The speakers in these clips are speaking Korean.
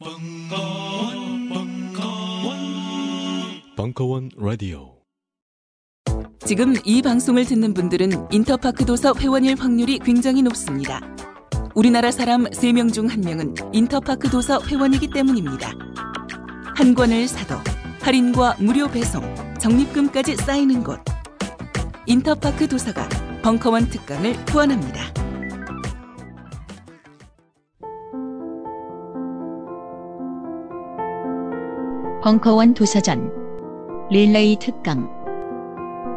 벙커원, 벙커원, 벙커원 라디오. 지금 이 방송을 듣는 분들은 인터파크 도서 회원일 확률이 굉장히 높습니다. 우리나라 사람 3명 중 1명은 인터파크 도서 회원이기 때문입니다. 한 권을 사도 할인과 무료 배송, 적립금까지 쌓이는 곳. 인터파크 도서가 벙커원 특강을 후원합니다. 벙커원 도서전 릴레이 특강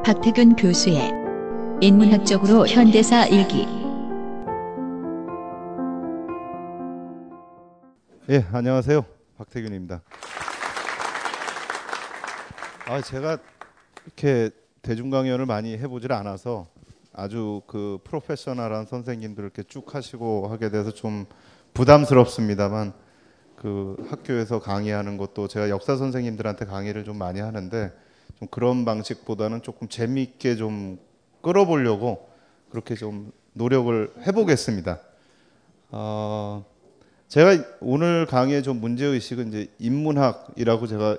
박태균 교수의 인문학적으로 현대사 일기 예, 안녕하세요. 박태균입니다. 아, 제가 이렇게 대중 강연을 많이 해보질 않아서 아주 그 프로페셔널한 선생님들 이렇게 쭉 하시고 하게 돼서 좀 부담스럽습니다만 그 학교에서 강의하는 것도 제가 역사 선생님들한테 강의를 좀 많이 하는데 좀 그런 방식보다는 조금 재미있게 좀 끌어보려고 그렇게 좀 노력을 해보겠습니다. 어, 제가 오늘 강의의 좀 문제 의식은 이제 인문학이라고 제가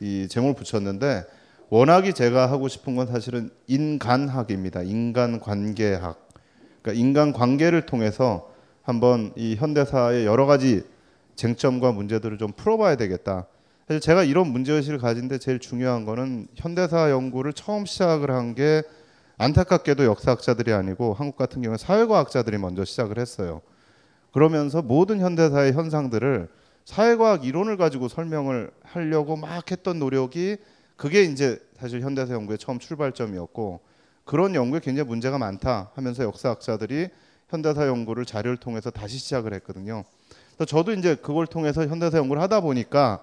이 제목을 붙였는데 워낙이 제가 하고 싶은 건 사실은 인간학입니다. 인간 관계학. 그러니까 인간 관계를 통해서 한번 이 현대사의 여러 가지 쟁점과 문제들을 좀 풀어봐야 되겠다. 사실 제가 이런 문제의식을 가진데 제일 중요한 거는 현대사 연구를 처음 시작을 한 게 안타깝게도 역사학자들이 아니고 한국 같은 경우는 사회과학자들이 먼저 시작을 했어요. 그러면서 모든 현대사의 현상들을 사회과학 이론을 가지고 설명을 하려고 막 했던 노력이 그게 이제 사실 현대사 연구의 처음 출발점이었고 그런 연구에 굉장히 문제가 많다 하면서 역사학자들이 현대사 연구를 자료를 통해서 다시 시작을 했거든요. 저도 이제 그걸 통해서 현대사 연구를 하다 보니까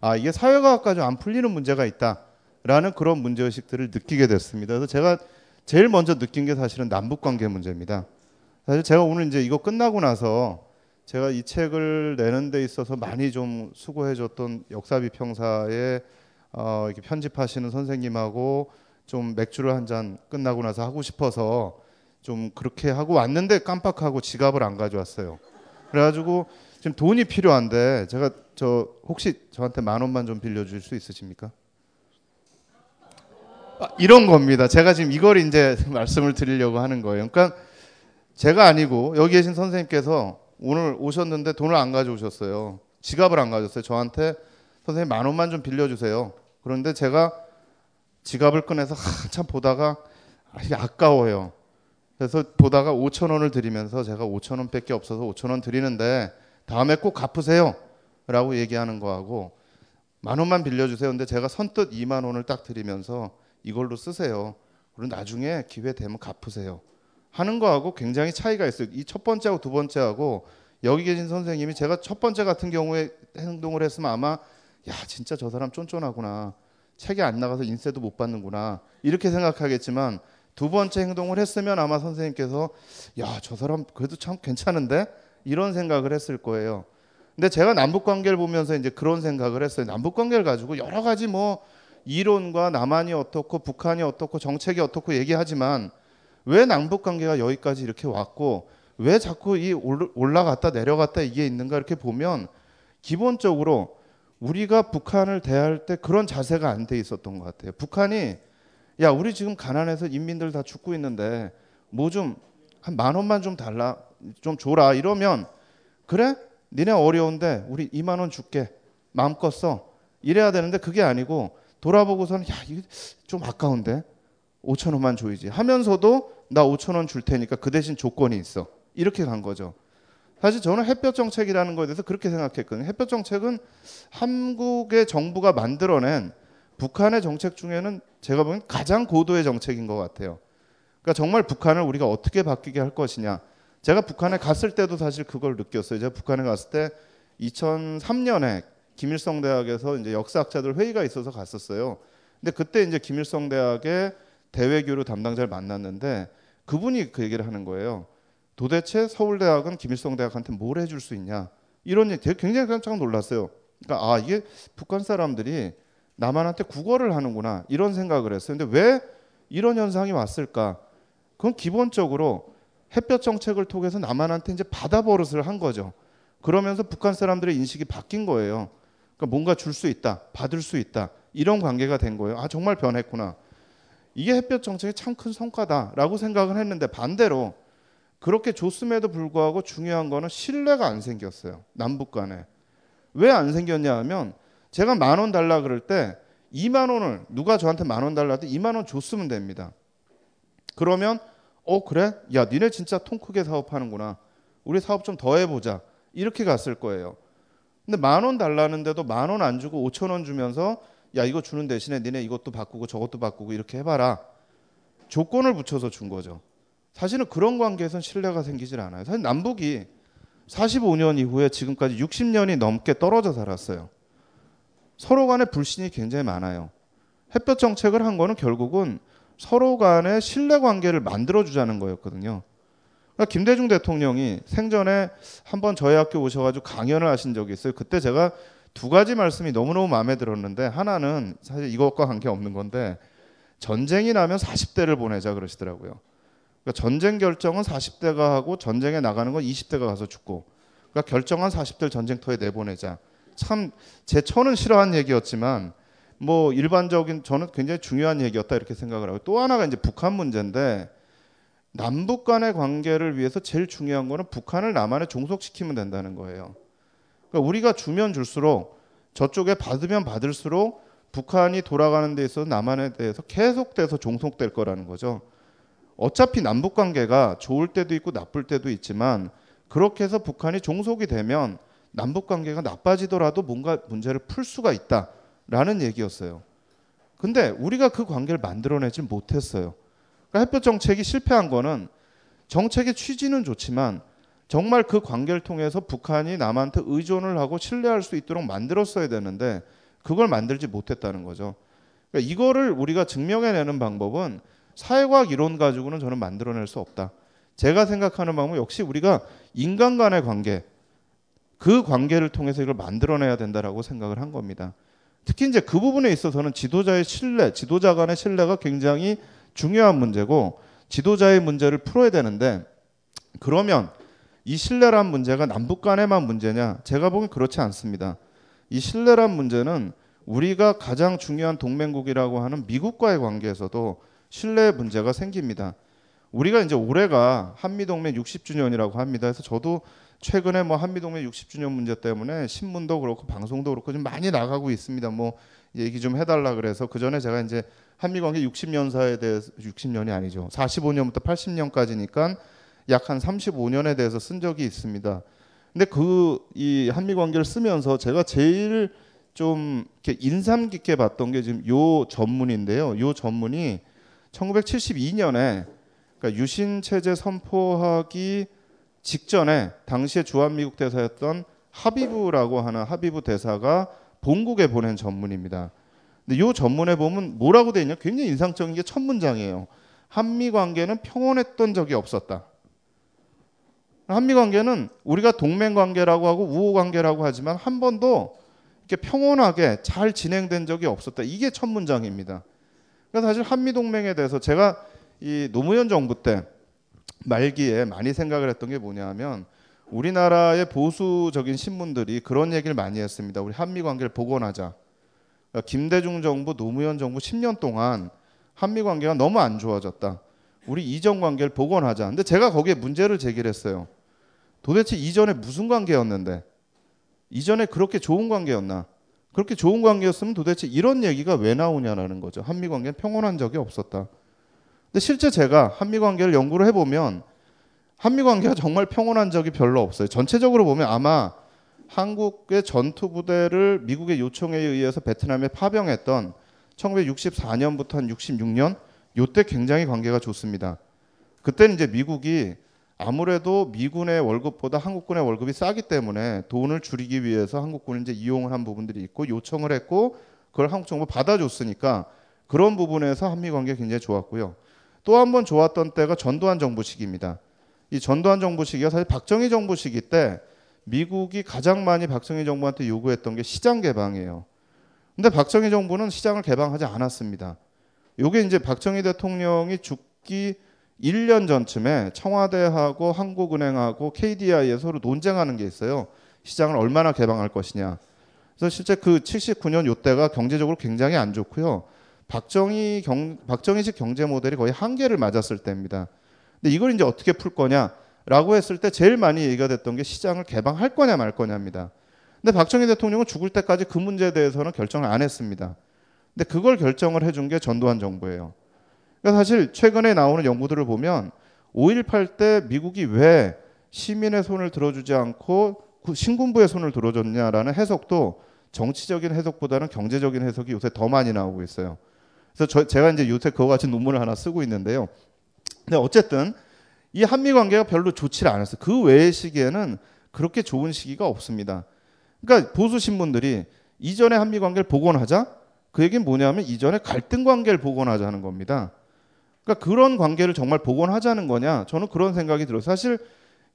아 이게 사회과학과 좀안 풀리는 문제가 있다라는 그런 문제 의식들을 느끼게 됐습니다. 그래서 제가 제일 먼저 느낀 게 사실은 남북 관계 문제입니다. 사실 제가 오늘 이제 이거 끝나고 나서 제가 이 책을 내는 데 있어서 많이 좀 수고해 줬던 역사 비평사에 어, 이렇게 편집하시는 선생님하고 좀 맥주를 한 잔 끝나고 나서 하고 싶어서 좀 그렇게 하고 왔는데 깜빡하고 지갑을 안 가져왔어요. 그래가지고 지금 돈이 필요한데 제가 저 혹시 저한테 만 원만 좀 빌려줄 수 있으십니까? 아, 이런 겁니다. 제가 지금 이걸 이제 말씀을 드리려고 하는 거예요. 그러니까 제가 아니고 여기 계신 선생님께서 오늘 오셨는데 돈을 안 가져오셨어요. 지갑을 안 가졌어요. 저한테 선생님 만 원만 좀 빌려주세요. 그런데 제가 지갑을 꺼내서 한참 보다가 아, 아까워요. 그래서 보다가 5천 원을 드리면서 제가 5천 원밖에 없어서 5천 원 드리는데 다음에 꼭 갚으세요. 라고 얘기하는 거하고 만 원만 빌려주세요. 근데 제가 선뜻 2만 원을 딱 드리면서 이걸로 쓰세요. 그리고 나중에 기회 되면 갚으세요. 하는 거하고 굉장히 차이가 있어요. 이 첫 번째하고 두 번째하고 여기 계신 선생님이 제가 첫 번째 같은 경우에 행동을 했으면 아마 야 진짜 저 사람 쫀쫀하구나. 책이 안 나가서 인쇄도 못 받는구나. 이렇게 생각하겠지만 두 번째 행동을 했으면 아마 선생님께서 야 저 사람 그래도 참 괜찮은데 이런 생각을 했을 거예요. 근데 제가 남북 관계를 보면서 이제 그런 생각을 했어요. 남북 관계를 가지고 여러 가지 뭐 이론과 남한이 어떻고 북한이 어떻고 정책이 어떻고 얘기하지만 왜 남북 관계가 여기까지 이렇게 왔고 왜 자꾸 이 올라갔다 내려갔다 이게 있는가 이렇게 보면 기본적으로 우리가 북한을 대할 때 그런 자세가 안 돼 있었던 것 같아요. 북한이 야 우리 지금 가난해서 인민들 다 죽고 있는데 뭐 좀 한 만 원만 좀 달라 좀 줘라 이러면 그래 니네 어려운데 우리 2만 원 줄게 마음껏 써 이래야 되는데 그게 아니고 돌아보고서는 야 이게 좀 아까운데 5천 원만 줘야지 하면서도 나 5천 원 줄 테니까 그 대신 조건이 있어 이렇게 간 거죠. 사실 저는 햇볕 정책이라는 거에 대해서 그렇게 생각했거든요. 햇볕 정책은 한국의 정부가 만들어낸 북한의 정책 중에는 제가 보기엔 가장 고도의 정책인 것 같아요. 그러니까 정말 북한을 우리가 어떻게 바뀌게 할 것이냐. 제가 북한에 갔을 때도 사실 그걸 느꼈어요. 제가 북한에 갔을 때 2003년에 김일성 대학에서 이제 역사학자들 회의가 있어서 갔었어요. 근데 그때 이제 김일성 대학의 대외교류 담당자를 만났는데 그분이 그 얘기를 하는 거예요. 도대체 서울대학은 김일성 대학한테 뭘 해줄 수 있냐? 이런 얘기 굉장히 깜짝 놀랐어요. 그러니까 아 이게 북한 사람들이 남한한테 국어를 하는구나 이런 생각을 했어요. 근데 왜 이런 현상이 왔을까? 그건 기본적으로 햇볕 정책을 통해서 남한한테 이제 받아 버릇을 한 거죠. 그러면서 북한 사람들의 인식이 바뀐 거예요. 그러니까 뭔가 줄 수 있다, 받을 수 있다 이런 관계가 된 거예요. 아 정말 변했구나. 이게 햇볕 정책의 참 큰 성과다라고 생각을 했는데 반대로 그렇게 줬음에도 불구하고 중요한 거는 신뢰가 안 생겼어요. 남북 간에. 왜 안 생겼냐 하면 제가 만 원 달라 그럴 때 2만 원을 누가 저한테 만 원 달라 할때 2만 원 줬으면 됩니다. 그러면 어 그래? 야 니네 진짜 통 크게 사업하는구나. 우리 사업 좀 더 해보자. 이렇게 갔을 거예요. 근데 만 원 달라는데도 만 원 안 주고 5천 원 주면서 야 이거 주는 대신에 니네 이것도 바꾸고 저것도 바꾸고 이렇게 해봐라. 조건을 붙여서 준 거죠. 사실은 그런 관계에선 신뢰가 생기질 않아요. 사실 남북이 45년 이후에 지금까지 60년이 넘게 떨어져 살았어요. 서로 간에 불신이 굉장히 많아요. 햇볕 정책을 한 거는 결국은 서로 간의 신뢰 관계를 만들어 주자는 거였거든요. 그러니까 김대중 대통령이 생전에 한번 저희 학교 오셔가지고 강연을 하신 적이 있어요. 그때 제가 두 가지 말씀이 너무너무 마음에 들었는데 하나는 사실 이것과 관계 없는 건데 전쟁이 나면 40대를 보내자 그러시더라고요. 그러니까 전쟁 결정은 40대가 하고 전쟁에 나가는 건 20대가 가서 죽고 그러니까 결정한 40대를 전쟁터에 내보내자. 참 제 처는 싫어한 얘기였지만 뭐 일반적인 저는 굉장히 중요한 얘기였다 이렇게 생각을 하고 또 하나가 이제 북한 문제인데 남북 간의 관계를 위해서 제일 중요한 거는 북한을 남한에 종속시키면 된다는 거예요. 그러니까 우리가 주면 줄수록 저쪽에 받으면 받을수록 북한이 돌아가는 데 있어서 남한에 대해서 계속돼서 종속될 거라는 거죠. 어차피 남북 관계가 좋을 때도 있고 나쁠 때도 있지만 그렇게 해서 북한이 종속이 되면 남북 관계가 나빠지더라도 뭔가 문제를 풀 수가 있다 라는 얘기였어요. 근데 우리가 그 관계를 만들어내지 못했어요. 그러니까 햇볕 정책이 실패한 거는 정책의 취지는 좋지만 정말 그 관계를 통해서 북한이 남한테 의존을 하고 신뢰할 수 있도록 만들었어야 되는데 그걸 만들지 못했다는 거죠. 그러니까 이거를 우리가 증명해내는 방법은 사회과학 이론 가지고는 저는 만들어낼 수 없다. 제가 생각하는 방법은 역시 우리가 인간 간의 관계, 그 관계를 통해서 이걸 만들어내야 된다라고 생각을 한 겁니다. 특히 이제 그 부분에 있어서는 지도자의 신뢰, 지도자 간의 신뢰가 굉장히 중요한 문제고 지도자의 문제를 풀어야 되는데 그러면 이 신뢰란 문제가 남북 간에만 문제냐? 제가 보기엔 그렇지 않습니다. 이 신뢰란 문제는 우리가 가장 중요한 동맹국이라고 하는 미국과의 관계에서도 신뢰 문제가 생깁니다. 우리가 이제 올해가 한미동맹 60주년이라고 합니다. 그래서 저도 최근에 뭐 한미동맹 60주년 문제 때문에 신문도 그렇고 방송도 그렇고 좀 많이 나가고 있습니다. 뭐 얘기 좀 해달라 그래서 그 전에 제가 이제 한미 관계 60년사에 대해서 60년이 아니죠. 45년부터 80년까지니까 약 한 35년에 대해서 쓴 적이 있습니다. 근데 그 이 한미 관계를 쓰면서 제가 제일 좀 이렇게 인상 깊게 봤던 게 지금 요 전문인데요. 요 전문이 1972년에 그러니까 유신 체제 선포하기 직전에 당시에 주한미국 대사였던 하비브라고 하는 하비브 대사가 본국에 보낸 전문입니다. 근데 이 전문에 보면 뭐라고 돼 있냐? 굉장히 인상적인 게 첫 문장이에요. 한미 관계는 평온했던 적이 없었다. 한미 관계는 우리가 동맹 관계라고 하고 우호 관계라고 하지만 한 번도 이렇게 평온하게 잘 진행된 적이 없었다. 이게 첫 문장입니다. 그러니까 사실 한미 동맹에 대해서 제가 이 노무현 정부 때 말기에 많이 생각을 했던 게 뭐냐면 우리나라의 보수적인 신문들이 그런 얘기를 많이 했습니다. 우리 한미 관계를 복원하자. 그러니까 김대중 정부, 노무현 정부 10년 동안 한미 관계가 너무 안 좋아졌다. 우리 이전 관계를 복원하자. 근데 제가 거기에 문제를 제기했어요. 도대체 이전에 무슨 관계였는데? 이전에 그렇게 좋은 관계였나? 그렇게 좋은 관계였으면 도대체 이런 얘기가 왜 나오냐라는 거죠. 한미 관계는 평온한 적이 없었다. 근데 실제 제가 한미 관계를 연구를 해보면 한미 관계가 정말 평온한 적이 별로 없어요. 전체적으로 보면 아마 한국의 전투 부대를 미국의 요청에 의해서 베트남에 파병했던 1964년부터 한 66년 요때 굉장히 관계가 좋습니다. 그때는 이제 미국이 아무래도 미군의 월급보다 한국군의 월급이 싸기 때문에 돈을 줄이기 위해서 한국군을 이제 이용을 한 부분들이 있고 요청을 했고 그걸 한국 정부 받아줬으니까 그런 부분에서 한미 관계 굉장히 좋았고요. 또 한 번 좋았던 때가 전두환 정부 시기입니다. 이 전두환 정부 시기가 사실 박정희 정부 시기 때 미국이 가장 많이 박정희 정부한테 요구했던 게 시장 개방이에요. 근데 박정희 정부는 시장을 개방하지 않았습니다. 요게 이제 박정희 대통령이 죽기 1년 전쯤에 청와대하고 한국은행하고 KDI에 서로 논쟁하는 게 있어요. 시장을 얼마나 개방할 것이냐. 그래서 실제 그 79년 요때가 경제적으로 굉장히 안 좋고요. 박정희 경, 박정희식 경제 모델이 거의 한계를 맞았을 때입니다. 근데 이걸 이제 어떻게 풀 거냐라고 했을 때 제일 많이 얘기가 됐던 게 시장을 개방할 거냐 말 거냐입니다. 근데 박정희 대통령은 죽을 때까지 그 문제에 대해서는 결정을 안 했습니다. 근데 그걸 결정을 해준 게 전두환 정부예요. 그러니까 사실 최근에 나오는 연구들을 보면 5.18 때 미국이 왜 시민의 손을 들어주지 않고 신군부의 손을 들어줬냐라는 해석도 정치적인 해석보다는 경제적인 해석이 요새 더 많이 나오고 있어요. 그래서 저, 제가 이제 요새 그거 같은 논문을 하나 쓰고 있는데요. 근데 어쨌든 이 한미 관계가 별로 좋지 않았어요. 그 외의 시기에는 그렇게 좋은 시기가 없습니다. 그러니까 보수 신문들이 이전에 한미 관계를 복원하자 그 얘기는 뭐냐면 이전에 갈등 관계를 복원하자는 겁니다. 그러니까 그런 관계를 정말 복원하자는 거냐? 저는 그런 생각이 들어요. 사실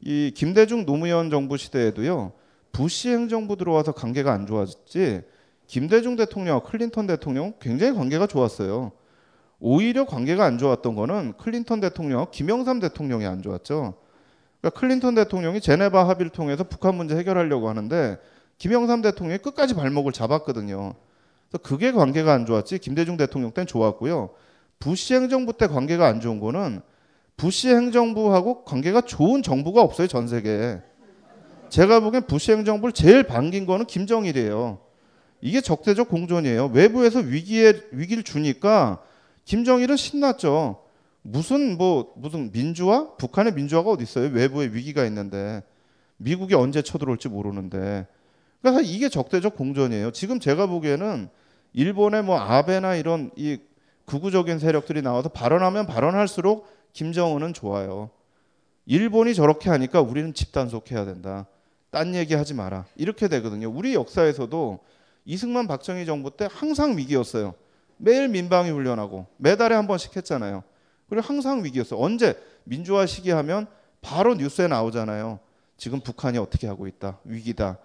이 김대중 노무현 정부 시대에도요. 부시 행정부 들어와서 관계가 안 좋았지. 김대중 대통령, 클린턴 대통령 굉장히 관계가 좋았어요. 오히려 관계가 안 좋았던 거는 클린턴 대통령, 김영삼 대통령이 안 좋았죠. 그러니까 클린턴 대통령이 제네바 합의를 통해서 북한 문제 해결하려고 하는데 김영삼 대통령이 끝까지 발목을 잡았거든요. 그래서 그게 관계가 안 좋았지 김대중 대통령 때는 좋았고요. 부시 행정부 때 관계가 안 좋은 거는 부시 행정부하고 관계가 좋은 정부가 없어요 전 세계에. 제가 보기엔 부시 행정부를 제일 반긴 거는 김정일이에요. 이게 적대적 공존이에요. 외부에서 위기에 위기를 주니까 김정일은 신났죠. 무슨 뭐 무슨 민주화? 북한의 민주화가 어디 있어요? 외부에 위기가 있는데 미국이 언제 쳐들어올지 모르는데. 그러니까 이게 적대적 공존이에요. 지금 제가 보기에는 일본의 뭐 아베나 이런 이 극우적인 세력들이 나와서 발언하면 발언할수록 김정은은 좋아요. 일본이 저렇게 하니까 우리는 집단속해야 된다. 딴 얘기 하지 마라. 이렇게 되거든요. 우리 역사에서도 이승만 박정희 정부 때 항상 위기였어요. 매일 민방위 훈련하고 매달에 한 번씩 했잖아요. 그리고 항상 위기였어. 언제 민주화 시기 하면 바로 뉴스에 나오잖아요. 지금 북한이 어떻게 하고 있다. 위기다.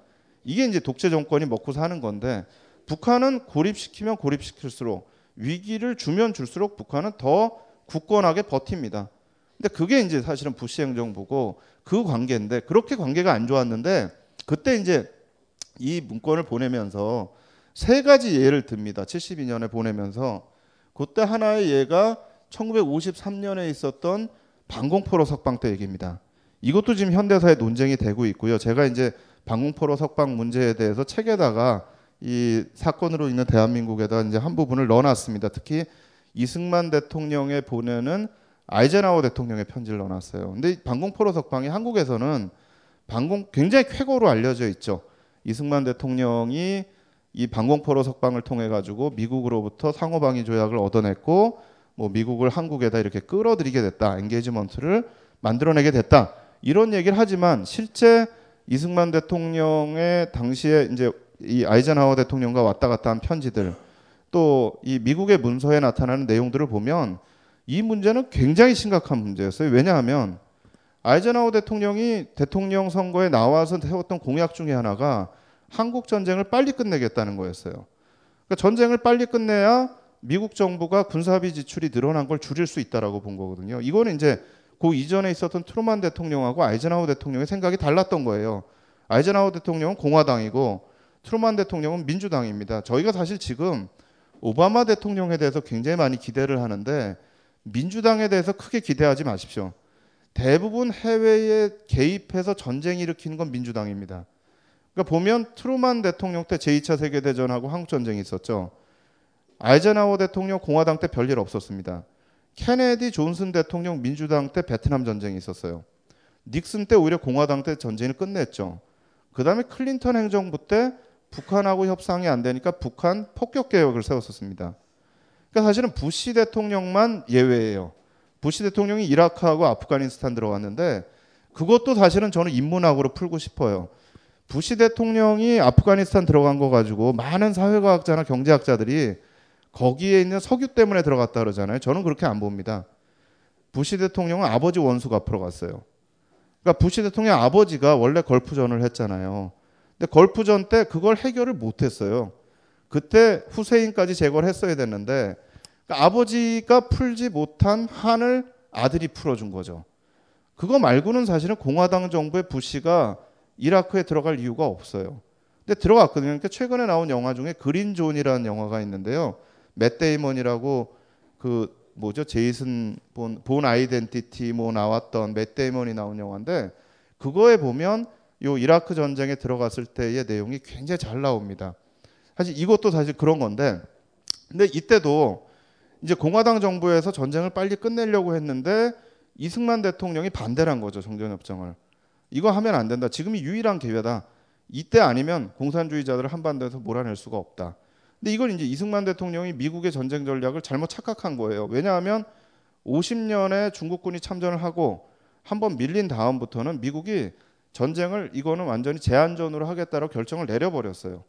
이게 이제 독재 정권이 먹고 사는 건데 북한은 고립시키면 고립시킬수록 위기를 주면 줄수록 북한은 더 굳건하게 버팁니다. 근데 그게 이제 사실은 부시 행정부고 그 관계인데 그렇게 관계가 안 좋았는데 그때 이제 이 문건을 보내면서 세 가지 예를 듭니다. 72년에 보내면서 그때 하나의 예가 1953년에 있었던 방공포로 석방 때 얘기입니다. 이것도 지금 현대사에 논쟁이 되고 있고요. 제가 이제 방공포로 석방 문제에 대해서 책에다가 이 사건으로 인해 대한민국에다 이제 한 부분을 넣어놨습니다. 특히 이승만 대통령에 보내는 아이젠하워 대통령의 편지를 넣어놨어요. 근데 방공포로 석방이 한국에서는 반공 굉장히 쾌거로 알려져 있죠. 이승만 대통령이 이 반공포로 석방을 통해 가지고 미국으로부터 상호방위 조약을 얻어냈고 뭐 미국을 한국에다 이렇게 끌어들이게 됐다. engagement를 만들어내게 됐다. 이런 얘기를 하지만 실제 이승만 대통령의 당시에 이제 이 아이젠하워 대통령과 왔다 갔다 한 편지들 또 이 미국의 문서에 나타나는 내용들을 보면 이 문제는 굉장히 심각한 문제였어요. 왜냐하면 아이젠하워 대통령이 대통령 선거에 나와서 세웠던 공약 중에 하나가 한국 전쟁을 빨리 끝내겠다는 거였어요. 그러니까 전쟁을 빨리 끝내야 미국 정부가 군사비 지출이 늘어난 걸 줄일 수 있다라고 본 거거든요. 이거는 이제 그 이전에 있었던 트루만 대통령하고 아이젠하워 대통령의 생각이 달랐던 거예요. 아이젠하워 대통령은 공화당이고 트루만 대통령은 민주당입니다. 저희가 사실 지금 오바마 대통령에 대해서 굉장히 많이 기대를 하는데 민주당에 대해서 크게 기대하지 마십시오. 대부분 해외에 개입해서 전쟁 일으키는 건 민주당입니다. 그러니까 보면 트루만 대통령 때 제2차 세계대전하고 한국전쟁이 있었죠. 아이젠하워 대통령 공화당 때 별일 없었습니다. 케네디 존슨 대통령 민주당 때 베트남 전쟁이 있었어요. 닉슨 때 오히려 공화당 때 전쟁을 끝냈죠. 그 다음에 클린턴 행정부 때 북한하고 협상이 안 되니까 북한 폭격 개혁을 세웠었습니다. 그러니까 사실은 부시 대통령만 예외예요. 부시 대통령이 이라크하고 아프가니스탄 들어갔는데 그것도 사실은 저는 인문학으로 풀고 싶어요. 부시 대통령이 아프가니스탄 들어간 거 가지고 많은 사회과학자나 경제학자들이 거기에 있는 석유 때문에 들어갔다 그러잖아요. 저는 그렇게 안 봅니다. 부시 대통령은 아버지 원수가 앞으로 갔어요. 그러니까 부시 대통령 아버지가 원래 걸프전을 했잖아요. 근데 걸프전 때 그걸 해결을 못 했어요. 그때 후세인까지 제거를 했어야 됐는데 그러니까 아버지가 풀지 못한 한을 아들이 풀어준 거죠. 그거 말고는 사실은 공화당 정부의 부시가 이라크에 들어갈 이유가 없어요. 근데 들어갔거든요. 그러니까 최근에 나온 영화 중에 Green Zone이라는 영화가 있는데요. 맷 데이먼이라고 그 뭐죠? 제이슨 본, Bourne Identity 뭐 나왔던 맷 데이먼이 나온 영화인데 그거에 보면 요 이라크 전쟁에 들어갔을 때의 내용이 굉장히 잘 나옵니다. 사실 이것도 사실 그런 건데 근데 이때도 이제 공화당 정부에서 전쟁을 빨리 끝내려고 했는데 이승만 대통령이 반대를 한 거죠 정전협정을. 이거 하면 안 된다. 지금이 유일한 기회다. 이때 아니면 공산주의자들을 한반도에서 몰아낼 수가 없다. 근데 이걸 이제 이승만 대통령이 미국의 전쟁 전략을 잘못 착각한 거예요. 왜냐하면 50년에 중국군이 참전을 하고 한 번 밀린 다음부터는 미국이 전쟁을 이거는 완전히 제한전으로 하겠다고 결정을 내려버렸어요.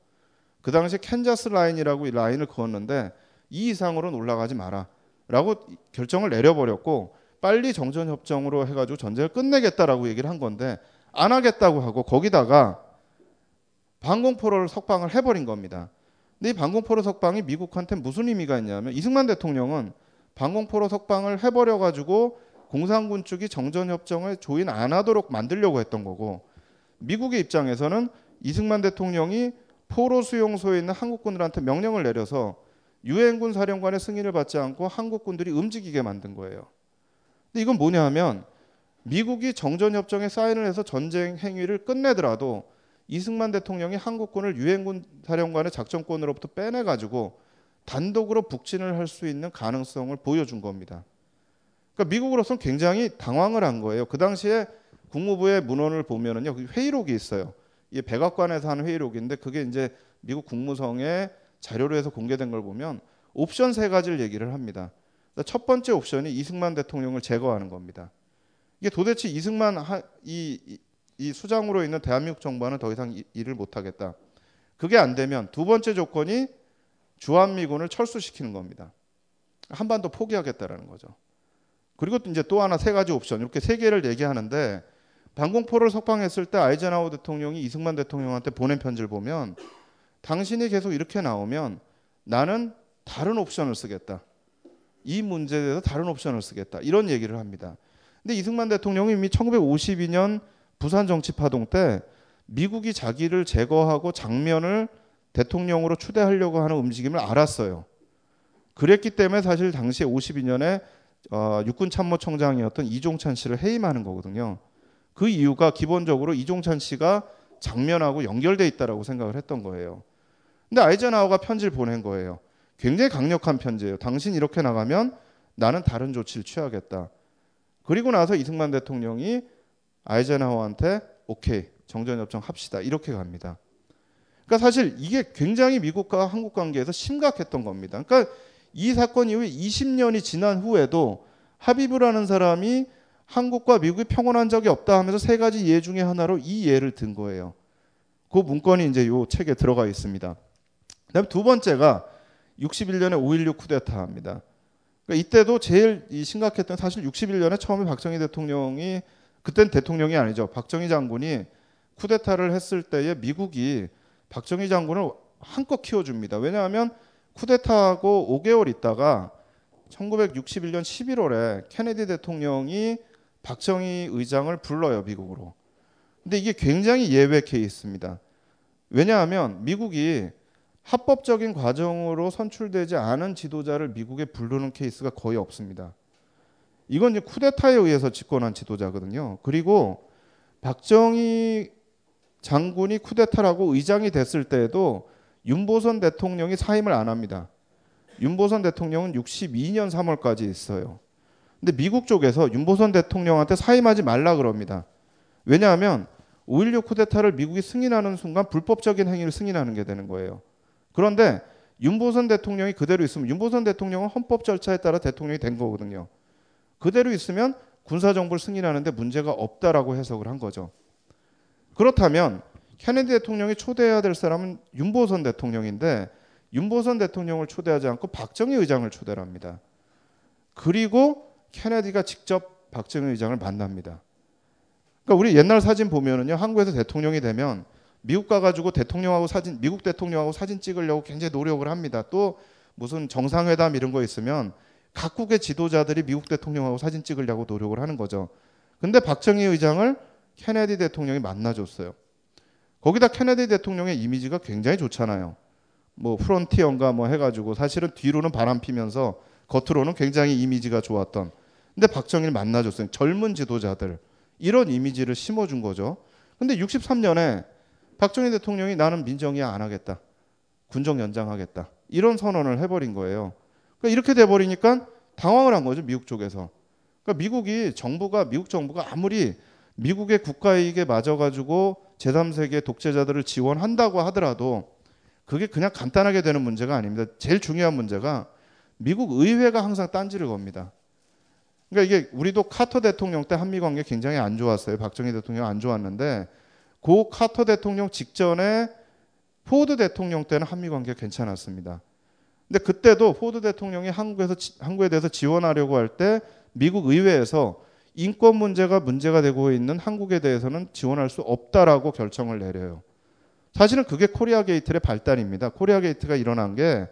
그 당시 캔자스 라인이라고 이 라인을 그었는데 이 이상으로는 올라가지 마라라고 결정을 내려버렸고 빨리 정전 협정으로 해가지고 전쟁을 끝내겠다라고 얘기를 한 건데 안 하겠다고 하고 거기다가 반공포로를 석방을 해버린 겁니다. 근데 이 반공포로 석방이 미국한테 무슨 의미가 있냐면 이승만 대통령은 방공포로 석방을 해버려가지고 공산군 측이 정전 협정을 조인 안 하도록 만들려고 했던 거고 미국의 입장에서는 이승만 대통령이 포로 수용소에 있는 한국군들한테 명령을 내려서 유엔군 사령관의 승인을 받지 않고 한국군들이 움직이게 만든 거예요. 근데 이건 뭐냐 하면 미국이 정전협정에 사인을 해서 전쟁 행위를 끝내더라도 이승만 대통령이 한국군을 유엔군 사령관의 작전권으로부터 빼내가지고 단독으로 북진을 할 수 있는 가능성을 보여준 겁니다. 그러니까 미국으로서는 굉장히 당황을 한 거예요. 그 당시에 국무부의 문헌을 보면은요, 회의록이 있어요. 이게 백악관에서 하는 회의록인데 그게 이제 미국 국무성의 자료로 해서 공개된 걸 보면 옵션 세 가지를 얘기를 합니다. 첫 번째 옵션이 이승만 대통령을 제거하는 겁니다. 이게 도대체 이승만 하, 이, 이 수장으로 있는 대한민국 정부는 더 이상 일을 못하겠다. 그게 안 되면 두 번째 조건이 주한미군을 철수시키는 겁니다. 한반도 포기하겠다라는 거죠. 그리고 이제 또 하나 세 가지 옵션 이렇게 세 개를 얘기하는데 방공포를 석방했을 때 아이젠하워 대통령이 이승만 대통령한테 보낸 편지를 보면 당신이 계속 이렇게 나오면 나는 다른 옵션을 쓰겠다. 이 문제에 대해서 다른 옵션을 쓰겠다. 이런 얘기를 합니다. 근데 이승만 대통령이 이미 1952년 부산 정치 파동 때 미국이 자기를 제거하고 장면을 대통령으로 추대하려고 하는 움직임을 알았어요. 그랬기 때문에 사실 당시에 52년에 어, 육군 참모총장이었던 이종찬 씨를 해임하는 거거든요. 그 이유가 기본적으로 이종찬 씨가 장면하고 연결돼 있다라고 생각을 했던 거예요. 근데 아이젠하워가 편지를 보낸 거예요. 굉장히 강력한 편지예요. 당신 이렇게 나가면 나는 다른 조치를 취하겠다. 그리고 나서 이승만 대통령이 아이젠하워한테 오케이 정전협정 합시다 이렇게 갑니다. 그러니까 사실 이게 굉장히 미국과 한국 관계에서 심각했던 겁니다. 그러니까 이 사건 이후에 20년이 지난 후에도 하비브라는 사람이 한국과 미국이 평온한 적이 없다 하면서 세 가지 예 중에 하나로 이 예를 든 거예요. 그 문건이 이제 요 책에 들어가 있습니다. 그다음 두 번째가 61년에 5.16 쿠데타입니다. 그러니까 이때도 제일 심각했던 사실 61년에 처음에 박정희 대통령이 그땐 대통령이 아니죠. 박정희 장군이 쿠데타를 했을 때에 미국이 박정희 장군을 한껏 키워줍니다. 왜냐하면 쿠데타하고 5개월 있다가 1961년 11월에 케네디 대통령이 박정희 의장을 불러요 미국으로. 근데 이게 굉장히 예외 케이스입니다. 왜냐하면 미국이 합법적인 과정으로 선출되지 않은 지도자를 미국에 부르는 케이스가 거의 없습니다. 이건 이제 쿠데타에 의해서 집권한 지도자거든요. 그리고 박정희 장군이 쿠데타라고 의장이 됐을 때에도 윤보선 대통령이 사임을 안 합니다. 윤보선 대통령은 62년 3월까지 있어요. 근데 미국 쪽에서 윤보선 대통령한테 사임하지 말라 그럽니다. 왜냐하면 5.16 쿠데타를 미국이 승인하는 순간 불법적인 행위를 승인하는 게 되는 거예요. 그런데 윤보선 대통령이 그대로 있으면 윤보선 대통령은 헌법 절차에 따라 대통령이 된 거거든요. 그대로 있으면 군사정부를 승인하는데 문제가 없다라고 해석을 한 거죠. 그렇다면 케네디 대통령이 초대해야 될 사람은 윤보선 대통령인데 윤보선 대통령을 초대하지 않고 박정희 의장을 초대를 합니다. 그리고 케네디가 직접 박정희 의장을 만납니다. 그러니까 우리 옛날 사진 보면은요, 한국에서 대통령이 되면 미국 가가지고 대통령하고 사진, 미국 대통령하고 사진 찍으려고 굉장히 노력을 합니다. 또 무슨 정상회담 이런 거 있으면 각국의 지도자들이 미국 대통령하고 사진 찍으려고 노력을 하는 거죠. 근데 박정희 의장을 케네디 대통령이 만나줬어요. 거기다 케네디 대통령의 이미지가 굉장히 좋잖아요. 뭐 프론티어인가 뭐 해가지고 사실은 뒤로는 바람 피면서 겉으로는 굉장히 이미지가 좋았던. 근데 박정희를 만나줬어요. 젊은 지도자들 이런 이미지를 심어준 거죠. 근데 63년에 박정희 대통령이 나는 민정이야 안 하겠다. 군정 연장하겠다. 이런 선언을 해버린 거예요. 그러니까 이렇게 돼버리니까 당황을 한 거죠 미국 쪽에서. 그러니까 미국이 정부가 미국 정부가 아무리 미국의 국가 이익에 맞아가지고 제3세계 독재자들을 지원한다고 하더라도 그게 그냥 간단하게 되는 문제가 아닙니다. 제일 중요한 문제가 미국 의회가 항상 딴지를 겁니다. 그러니까 이게 우리도 카터 대통령 때 한미 관계 굉장히 안 좋았어요. 박정희 대통령 안 좋았는데 고 카터 대통령 직전에 포드 대통령 때는 한미 관계 괜찮았습니다. 근데 그때도 포드 대통령이 한국에서 한국에 대해서 지원하려고 할 때 미국 의회에서 인권 문제가 문제가 되고 있는 한국에 대해서는 지원할 수 없다라고 결정을 내려요. 사실은 그게 코리아 게이트의 발단입니다. 코리아 게이트가 일어난 게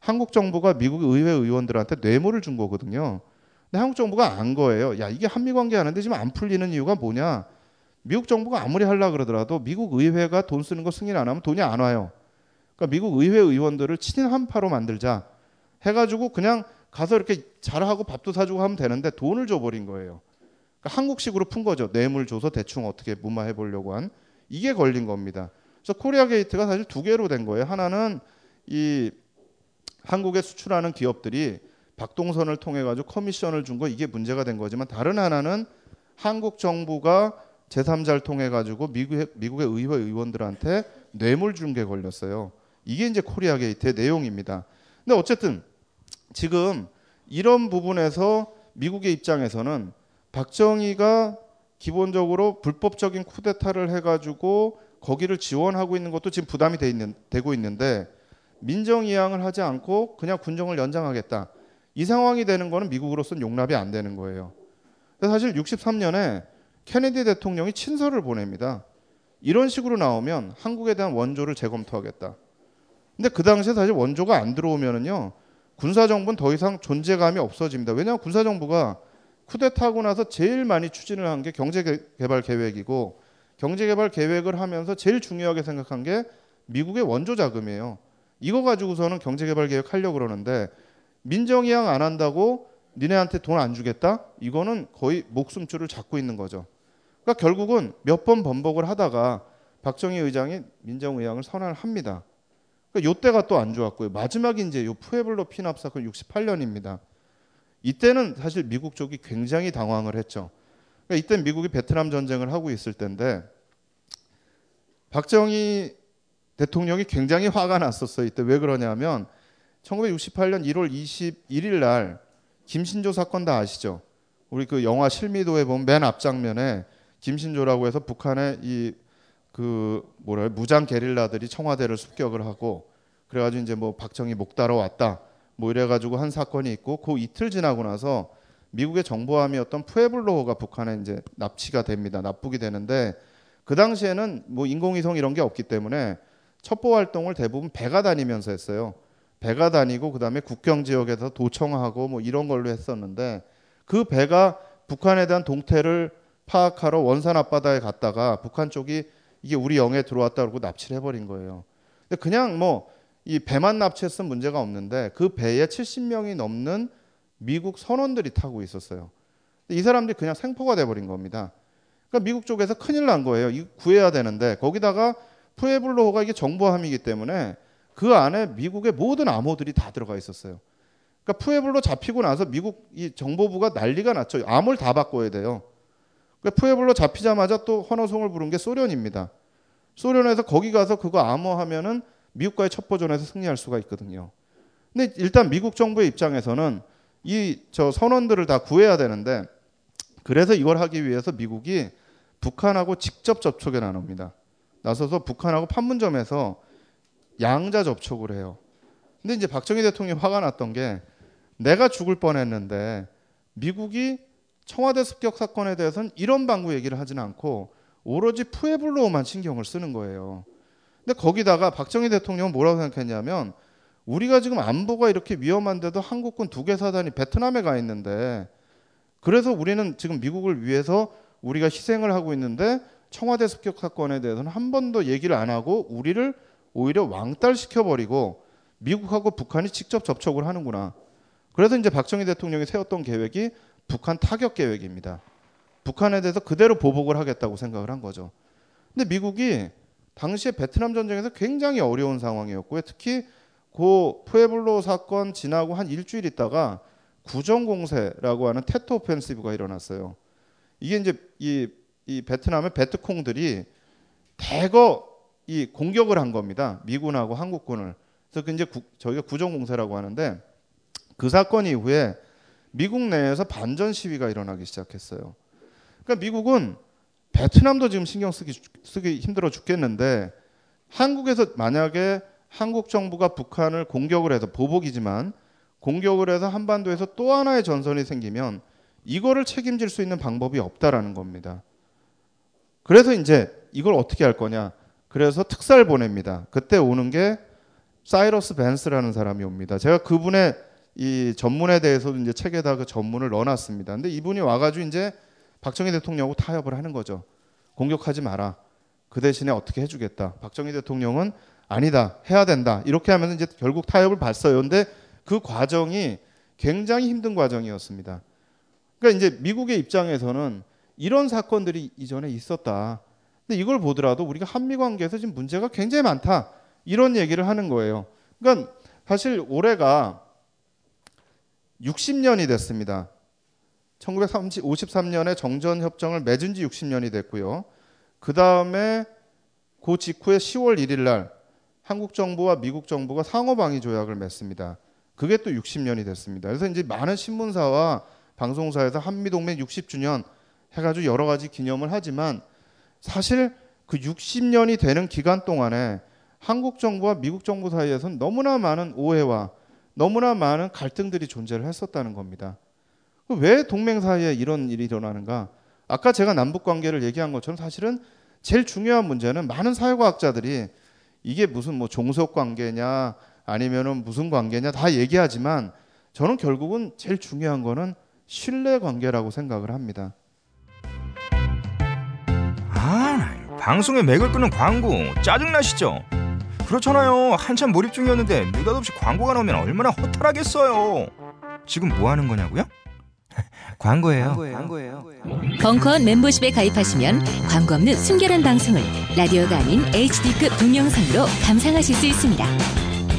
한국 정부가 미국 의회 의원들한테 뇌물을 준 거거든요. 근데 한국 정부가 안 거예요. 야, 이게 한미 관계 하는데 지금 안 풀리는 이유가 뭐냐? 미국 정부가 아무리 하려 그러더라도 미국 의회가 돈 쓰는 거 승인 안 하면 돈이 안 와요. 그러니까 미국 의회 의원들을 친인 한파로 만들자 해가지고 그냥 가서 이렇게 잘하고 밥도 사주고 하면 되는데 돈을 줘버린 거예요. 그러니까 한국식으로 푼 거죠. 뇌물 줘서 대충 어떻게 무마해 보려고 한 이게 걸린 겁니다. 그래서 코리아 게이트가 사실 두 개로 된 거예요. 하나는 이 한국에 수출하는 기업들이 박동선을 통해 가지고 커미션을 준 거 이게 문제가 된 거지만 다른 하나는 한국 정부가 제3자를 통해 가지고 미국의, 미국의 의회 의원들한테 뇌물 준게 걸렸어요. 이게 이제 코리아 게이트의 내용입니다. 근데 어쨌든 지금 이런 부분에서 미국의 입장에서는 박정희가 기본적으로 불법적인 쿠데타를 해가지고 거기를 지원하고 있는 것도 지금 부담이 돼 있는, 되고 있는데 민정이양을 하지 않고 그냥 군정을 연장하겠다. 이 상황이 되는 거는 미국으로서는 용납이 안 되는 거예요. 사실 63년에 케네디 대통령이 친서를 보냅니다. 이런 식으로 나오면 한국에 대한 원조를 재검토하겠다. 근데 그 당시에 사실 원조가 안 들어오면은요 군사정부는 더 이상 존재감이 없어집니다. 왜냐하면 군사정부가 쿠데타하고 나서 제일 많이 추진을 한 게 경제개발 계획이고 경제개발 계획을 하면서 제일 중요하게 생각한 게 미국의 원조 자금이에요. 이거 가지고서는 경제개발 계획 하려고 그러는데 민정이양 안 한다고 니네한테 돈 안 주겠다? 이거는 거의 목숨줄을 잡고 있는 거죠. 그러니까 결국은 몇 번 번복을 하다가 박정희 의장이 민정의양을 선언을 합니다. 그러니까 요때가 또 안 좋았고요. 마지막이 이제 요 푸에블로 피납 사건 68년입니다. 이때는 사실 미국 쪽이 굉장히 당황을 했죠. 그러니까 이때 미국이 베트남 전쟁을 하고 있을 때인데 박정희 대통령이 굉장히 화가 났었어요. 이때 왜 그러냐면 1968년 1월 21일 날 김신조 사건 다 아시죠? 우리 그 영화 실미도에 보면 맨 앞장면에 김신조라고 해서 북한의 이 그 뭐라 무장 게릴라들이 청와대를 습격을 하고 그래가지고 이제 뭐 박정희 목 따러 왔다 뭐 이래가지고 한 사건이 있고 그 이틀 지나고 나서 미국의 정보함이었던 푸에블로호가 북한에 이제 납치가 됩니다. 납북이 되는데 그 당시에는 뭐 인공위성 이런 게 없기 때문에 첩보 활동을 대부분 배가 다니면서 했어요. 배가 다니고 그다음에 국경 지역에서 도청하고 뭐 이런 걸로 했었는데 그 배가 북한에 대한 동태를 파악하러 원산 앞바다에 갔다가 북한 쪽이 이게 우리 영에 들어왔다 그러고 납치를 해버린 거예요. 근데 그냥 뭐 이 배만 납치했으면 문제가 없는데 그 배에 70명이 넘는 미국 선원들이 타고 있었어요. 이 사람들이 그냥 생포가 돼버린 겁니다. 그러니까 미국 쪽에서 큰일 난 거예요. 이 구해야 되는데 거기다가 푸에블로호가 이게 정보함이기 때문에 그 안에 미국의 모든 암호들이 다 들어가 있었어요. 그러니까 푸에블로 잡히고 나서 미국 이 정보부가 난리가 났죠. 암호를 다 바꿔야 돼요. 그러니까 푸에블로 잡히자마자 또 헌어송을 부른 게 소련입니다. 소련에서 거기 가서 그거 암호하면은 미국과의 첩보전에서 승리할 수가 있거든요. 근데 일단 미국 정부의 입장에서는 이 저 선원들을 다 구해야 되는데 그래서 이걸 하기 위해서 미국이 북한하고 직접 접촉에 나눕니다. 나서서 북한하고 판문점에서 양자 접촉을 해요. 근데 이제 박정희 대통령이 화가 났던 게 내가 죽을 뻔했는데 미국이 청와대 습격 사건에 대해서는 이런 방구 얘기를 하지는 않고 오로지 푸에블로만 신경을 쓰는 거예요. 근데 거기다가 박정희 대통령은 뭐라고 생각했냐면 우리가 지금 안보가 이렇게 위험한데도 한국군 두 개 사단이 베트남에 가 있는데 그래서 우리는 지금 미국을 위해서 우리가 희생을 하고 있는데 청와대 습격 사건에 대해서는 한 번도 얘기를 안 하고 우리를 오히려 왕따시켜 버리고 미국하고 북한이 직접 접촉을 하는구나. 그래서 이제 박정희 대통령이 세웠던 계획이 북한 타격 계획입니다. 북한에 대해서 그대로 보복을 하겠다고 생각을 한 거죠. 근데 미국이 당시에 베트남 전쟁에서 굉장히 어려운 상황이었고요. 특히 고 푸에블로 사건 지나고 한 일주일 있다가 구정공세라고 하는 테토 오펜시브가 일어났어요. 이게 이제 이, 이 베트남의 베트콩들이 대거 이 공격을 한 겁니다. 미군하고 한국군을. 그래서 그 이제 구, 저희가 구정공세라고 하는데 그 사건 이후에 미국 내에서 반전 시위가 일어나기 시작했어요. 그러니까 미국은 베트남도 지금 신경 쓰기, 쓰기 힘들어 죽겠는데 한국에서 만약에 한국 정부가 북한을 공격을 해서 보복이지만 공격을 해서 한반도에서 또 하나의 전선이 생기면 이거를 책임질 수 있는 방법이 없다라는 겁니다. 그래서 이제 이걸 어떻게 할 거냐? 그래서 특사를 보냅니다. 그때 오는 게 사이러스 벤스라는 사람이 옵니다. 제가 그분의 이 전문에 대해서도 이제 책에다 그 전문을 넣어놨습니다. 근데 이분이 와가지고 이제 박정희 대통령하고 타협을 하는 거죠. 공격하지 마라. 그 대신에 어떻게 해주겠다. 박정희 대통령은 아니다. 해야 된다. 이렇게 하면 이제 결국 타협을 봤어요. 근데 그 과정이 굉장히 힘든 과정이었습니다. 그러니까 이제 미국의 입장에서는 이런 사건들이 이전에 있었다. 근데 이걸 보더라도 우리가 한미 관계에서 지금 문제가 굉장히 많다. 이런 얘기를 하는 거예요. 그러니까 사실 올해가 60년이 됐습니다. 1953년에 정전 협정을 맺은 지 60년이 됐고요. 그 다음에 그 직후에 10월 1일 날 한국 정부와 미국 정부가 상호 방위 조약을 맺습니다. 그게 또 60년이 됐습니다. 그래서 이제 많은 신문사와 방송사에서 한미 동맹 60주년 해가지고 여러 가지 기념을 하지만 사실 그 60년이 되는 기간 동안에 한국 정부와 미국 정부 사이에서는 너무나 많은 오해와 너무나 많은 갈등들이 존재를 했었다는 겁니다. 왜 동맹 사이에 이런 일이 일어나는가? 아까 제가 남북 관계를 얘기한 것처럼 사실은 제일 중요한 문제는 많은 사회과학자들이 이게 무슨 뭐 종속 관계냐 아니면은 무슨 관계냐 다 얘기하지만 저는 결국은 제일 중요한 거는 신뢰 관계라고 생각을 합니다. 아, 방송에 맥을 끄는 광고 짜증나시죠? 그렇잖아요. 한참 몰입 중이었는데 느닷없이 광고가 나오면 얼마나 허탈하겠어요. 지금 뭐 하는 거냐고요? 광고예요. 광고예요. 벙커원 멤버십에 가입하시면 광고 없는 순결한 방송을 라디오가 아닌 HD급 동영상으로 감상하실 수 있습니다.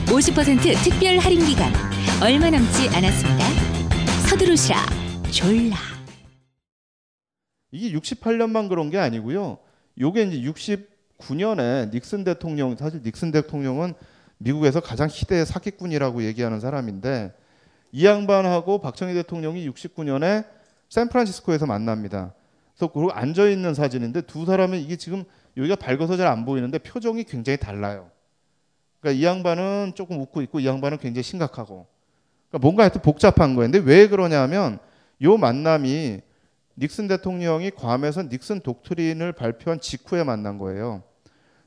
50% 특별 할인 기간 얼마 남지 않았습니다. 서두르시라 졸라. 이게 68년만 그런 게 아니고요. 요게 이제 69년에 닉슨 대통령 사실 닉슨 대통령은 미국에서 가장 희대의 사기꾼이라고 얘기하는 사람인데 이 양반하고 박정희 대통령이 69년에 샌프란시스코에서 만납니다. 그래서 그 앉아 있는 사진인데 두 사람은 이게 지금 여기가 밝아서 잘 안 보이는데 표정이 굉장히 달라요. 그러니까 이 양반은 조금 웃고 있고 이 양반은 굉장히 심각하고 그러니까 뭔가 하여튼 복잡한 거예요. 근데 왜 그러냐면 요 만남이 닉슨 대통령이 괌에서 닉슨 독트린을 발표한 직후에 만난 거예요.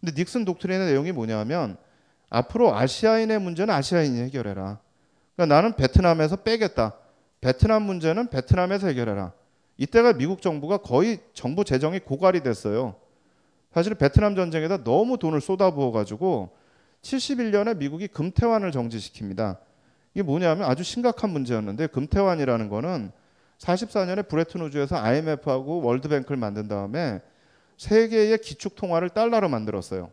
근데 닉슨 독트린의 내용이 뭐냐면 앞으로 아시아인의 문제는 아시아인이 해결해라. 그러니까 나는 베트남에서 빼겠다. 베트남 문제는 베트남에서 해결해라. 이때가 미국 정부가 거의 정부 재정이 고갈이 됐어요. 사실 베트남 전쟁에다 너무 돈을 쏟아부어 가지고 71년에 미국이 금태환을 정지시킵니다. 이게 뭐냐면 아주 심각한 문제였는데 금태환이라는 거는 44년에 브레튼우즈에서 IMF하고 월드뱅크를 만든 다음에 세계의 기축 통화를 달러로 만들었어요.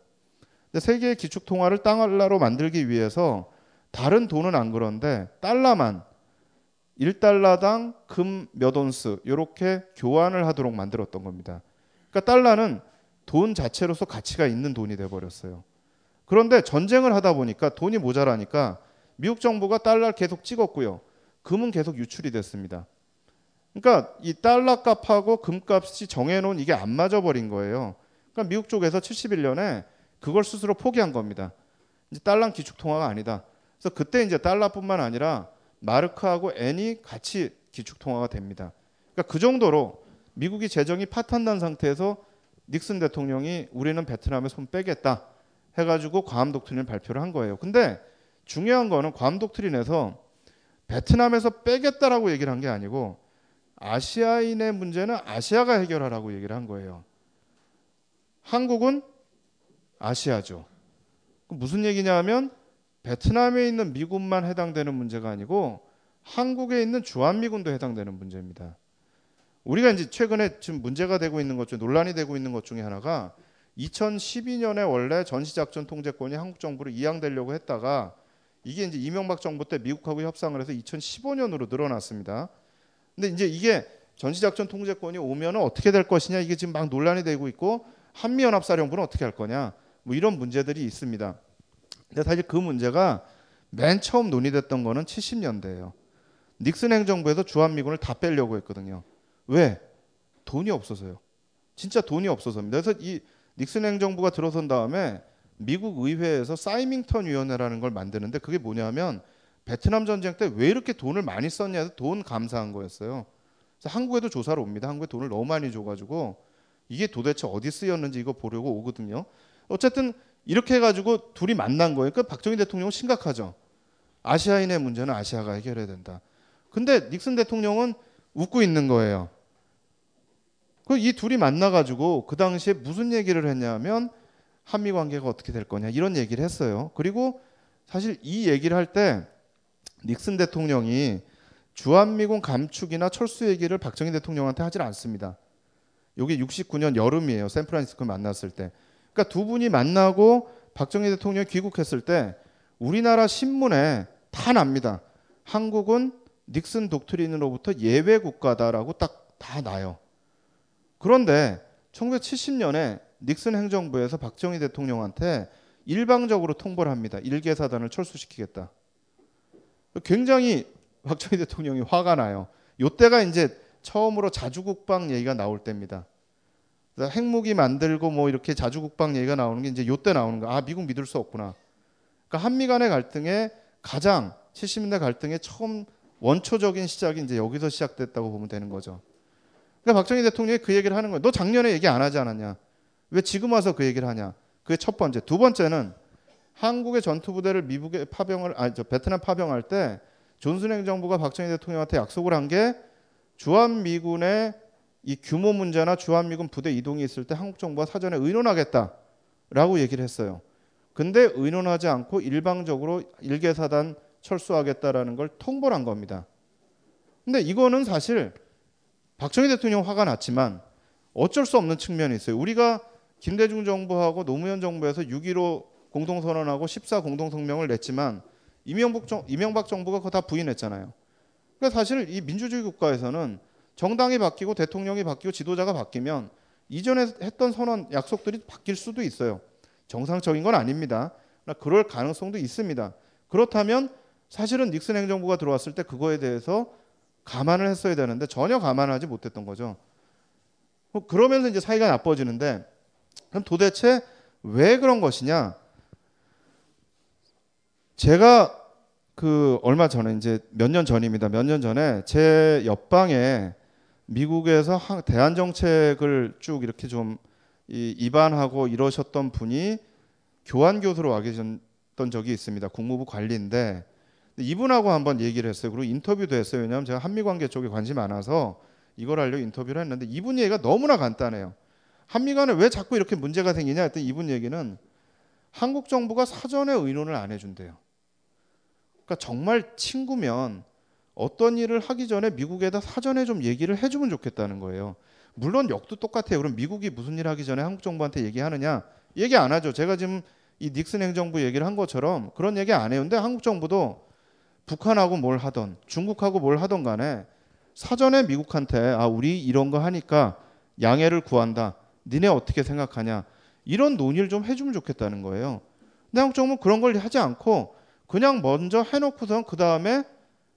근데 세계의 기축 통화를 달러로 만들기 위해서 다른 돈은 안 그런데 달러만 1달러당 금 몇 온스 이렇게 교환을 하도록 만들었던 겁니다. 그러니까 달러는 돈 자체로서 가치가 있는 돈이 돼 버렸어요. 그런데 전쟁을 하다 보니까 돈이 모자라니까 미국 정부가 달러를 계속 찍었고요. 금은 계속 유출이 됐습니다. 그러니까 이 달러 값하고 금값이 정해놓은 이게 안 맞아 버린 거예요. 그러니까 미국 쪽에서 71년에 그걸 스스로 포기한 겁니다. 이제 달러 기축 통화가 아니다. 그래서 그때 이제 달러뿐만 아니라 마르크하고 엔이 같이 기축 통화가 됩니다. 그러니까 그 정도로 미국이 재정이 파탄난 상태에서 닉슨 대통령이 우리는 베트남에 손 빼겠다 해가지고 괌 독트린을 발표를 한 거예요. 근데 중요한 거는 괌 독트린에서 베트남에서 빼겠다라고 얘기를 한 게 아니고 아시아인의 문제는 아시아가 해결하라고 얘기를 한 거예요. 한국은 아시아죠. 무슨 얘기냐면 베트남에 있는 미군만 해당되는 문제가 아니고 한국에 있는 주한미군도 해당되는 문제입니다. 우리가 이제 최근에 지금 문제가 되고 있는 것중 논란이 되고 있는 것 중에 하나가 2012년에 원래 전시작전 통제권이 한국 정부로 이양되려고 했다가 이게 이제 이명박 정부 때 미국하고 협상을 해서 2015년으로 늘어났습니다. 근데 이제 이게 전시작전 통제권이 오면 어떻게 될 것이냐 이게 지금 막 논란이 되고 있고 한미연합사령부는 어떻게 할 거냐 뭐 이런 문제들이 있습니다. 근데 사실 그 문제가 맨 처음 논의됐던 거는 70년대예요. 닉슨 행정부에서 주한미군을 다 빼려고 했거든요. 왜? 돈이 없어서요. 진짜 돈이 없어서입니다. 그래서 이 닉슨 행정부가 들어선 다음에 미국 의회에서 사이밍턴 위원회라는 걸 만드는데 그게 뭐냐면 베트남 전쟁 때 왜 이렇게 돈을 많이 썼냐 해서 돈 감사한 거였어요. 그래서 한국에도 조사를 옵니다. 한국에 돈을 너무 많이 줘가지고 이게 도대체 어디 쓰였는지 이거 보려고 오거든요. 어쨌든 이렇게 해가지고 둘이 만난 거예요. 그러니까 박정희 대통령은 심각하죠. 아시아인의 문제는 아시아가 해결해야 된다. 근데 닉슨 대통령은 웃고 있는 거예요. 그이 둘이 만나가지고 그 당시에 무슨 얘기를 했냐면 한미 관계가 어떻게 될 거냐 이런 얘기를 했어요. 그리고 사실 이 얘기를 할 때 닉슨 대통령이 주한미군 감축이나 철수 얘기를 박정희 대통령한테 하질 않습니다. 여기 69년 여름이에요. 샌프란시스코 만났을 때. 그러니까 두 분이 만나고 박정희 대통령이 귀국했을 때 우리나라 신문에 다 납니다. 한국은 닉슨 독트린으로부터 예외 국가다라고 딱 다 나요. 그런데 1970년에 닉슨 행정부에서 박정희 대통령한테 일방적으로 통보를 합니다. 일개 사단을 철수시키겠다. 굉장히 박정희 대통령이 화가 나요. 요때가 이제 처음으로 자주국방 얘기가 나올 때입니다. 핵무기 만들고 뭐 이렇게 자주국방 얘기가 나오는 게 이제 요때 나오는 거. 아 미국 믿을 수 없구나. 그러니까 한미 간의 갈등의 가장 70년대 갈등의 처음 원초적인 시작이 이제 여기서 시작됐다고 보면 되는 거죠. 그러니까 박정희 대통령이 그 얘기를 하는 거예요. 너 작년에 얘기 안 하지 않았냐? 왜 지금 와서 그 얘기를 하냐? 그게 첫 번째. 두 번째는 한국의 전투 부대를 미국에 파병을 아니 저 베트남 파병할 때 존슨 행정부가 박정희 대통령한테 약속을 한 게 주한 미군의 이 규모 문제나 주한 미군 부대 이동이 있을 때 한국 정부가 사전에 의논하겠다라고 얘기를 했어요. 근데 의논하지 않고 일방적으로 일개 사단 철수하겠다라는 걸 통보를 한 겁니다. 근데 이거는 사실 박정희 대통령 화가 났지만 어쩔 수 없는 측면이 있어요. 우리가 김대중 정부하고 노무현 정부에서 6.15 공동선언하고 14 공동성명을 냈지만 이명박, 정, 이명박 정부가 그거 다 부인했잖아요. 그러니까 사실 이 민주주의 국가에서는 정당이 바뀌고 대통령이 바뀌고 지도자가 바뀌면 이전에 했던 선언 약속들이 바뀔 수도 있어요. 정상적인 건 아닙니다. 그럴 가능성도 있습니다. 그렇다면 사실은 닉슨 행정부가 들어왔을 때 그거에 대해서 감안을 했어야 되는데 전혀 감안하지 못했던 거죠. 그러면서 이제 사이가 나빠지는데 그럼 도대체 왜 그런 것이냐? 제가 그 얼마 전에 이제 몇 년 전입니다. 몇 년 전에 제 옆방에 미국에서 대한 정책을 쭉 이렇게 좀 입안하고 이러셨던 분이 교환 교수로 와 계셨던 적이 있습니다. 국무부 관리인데 이분하고 한번 얘기를 했어요. 그리고 인터뷰도 했어요. 왜냐하면 제가 한미 관계 쪽에 관심이 많아서 이걸 하려고 인터뷰를 했는데 이분 얘기가 너무나 간단해요. 한미 간에 왜 자꾸 이렇게 문제가 생기냐 했더니 이분 얘기는 한국 정부가 사전에 의논을 안 해준대요. 그러니까 정말 친구면 어떤 일을 하기 전에 미국에다 사전에 좀 얘기를 해주면 좋겠다는 거예요. 물론 역도 똑같아요. 그럼 미국이 무슨 일 하기 전에 한국 정부한테 얘기하느냐? 얘기 안 하죠. 제가 지금 이 닉슨 행정부 얘기를 한 것처럼 그런 얘기 안 해요. 근데 한국 정부도 북한하고 뭘 하던 중국하고 뭘 하던 간에 사전에 미국한테 아 우리 이런 거 하니까 양해를 구한다. 니네 어떻게 생각하냐? 이런 논의를 좀 해주면 좋겠다는 거예요. 근데 한국 정부는 그런 걸 하지 않고 그냥 먼저 해놓고선 그 다음에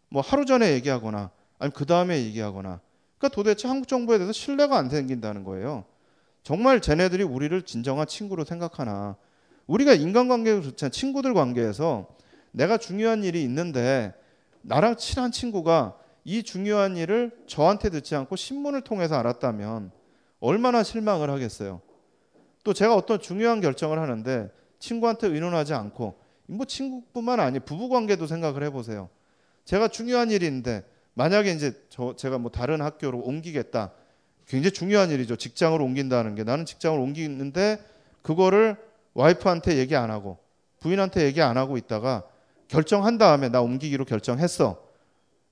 뭐 하루 전에 얘기하거나 아니면 그 다음에 얘기하거나 그러니까 도대체 한국 정부에 대해서 신뢰가 안 생긴다는 거예요. 정말 쟤네들이 우리를 진정한 친구로 생각하나 우리가 인간관계가 좋잖아요. 친구들 관계에서 내가 중요한 일이 있는데 나랑 친한 친구가 이 중요한 일을 저한테 듣지 않고 신문을 통해서 알았다면 얼마나 실망을 하겠어요. 또 제가 어떤 중요한 결정을 하는데 친구한테 의논하지 않고 뭐 친구뿐만 아니고 부부 관계도 생각을 해보세요. 제가 중요한 있는데 만약에 이제 저 제가 뭐 다른 학교로 옮기겠다 굉장히 중요한 일이죠. 직장을 옮긴다는 게 나는 직장을 옮기는데 그거를 와이프한테 얘기 안 하고 부인한테 얘기 안 하고 있다가 결정한 다음에 나 옮기기로 결정했어.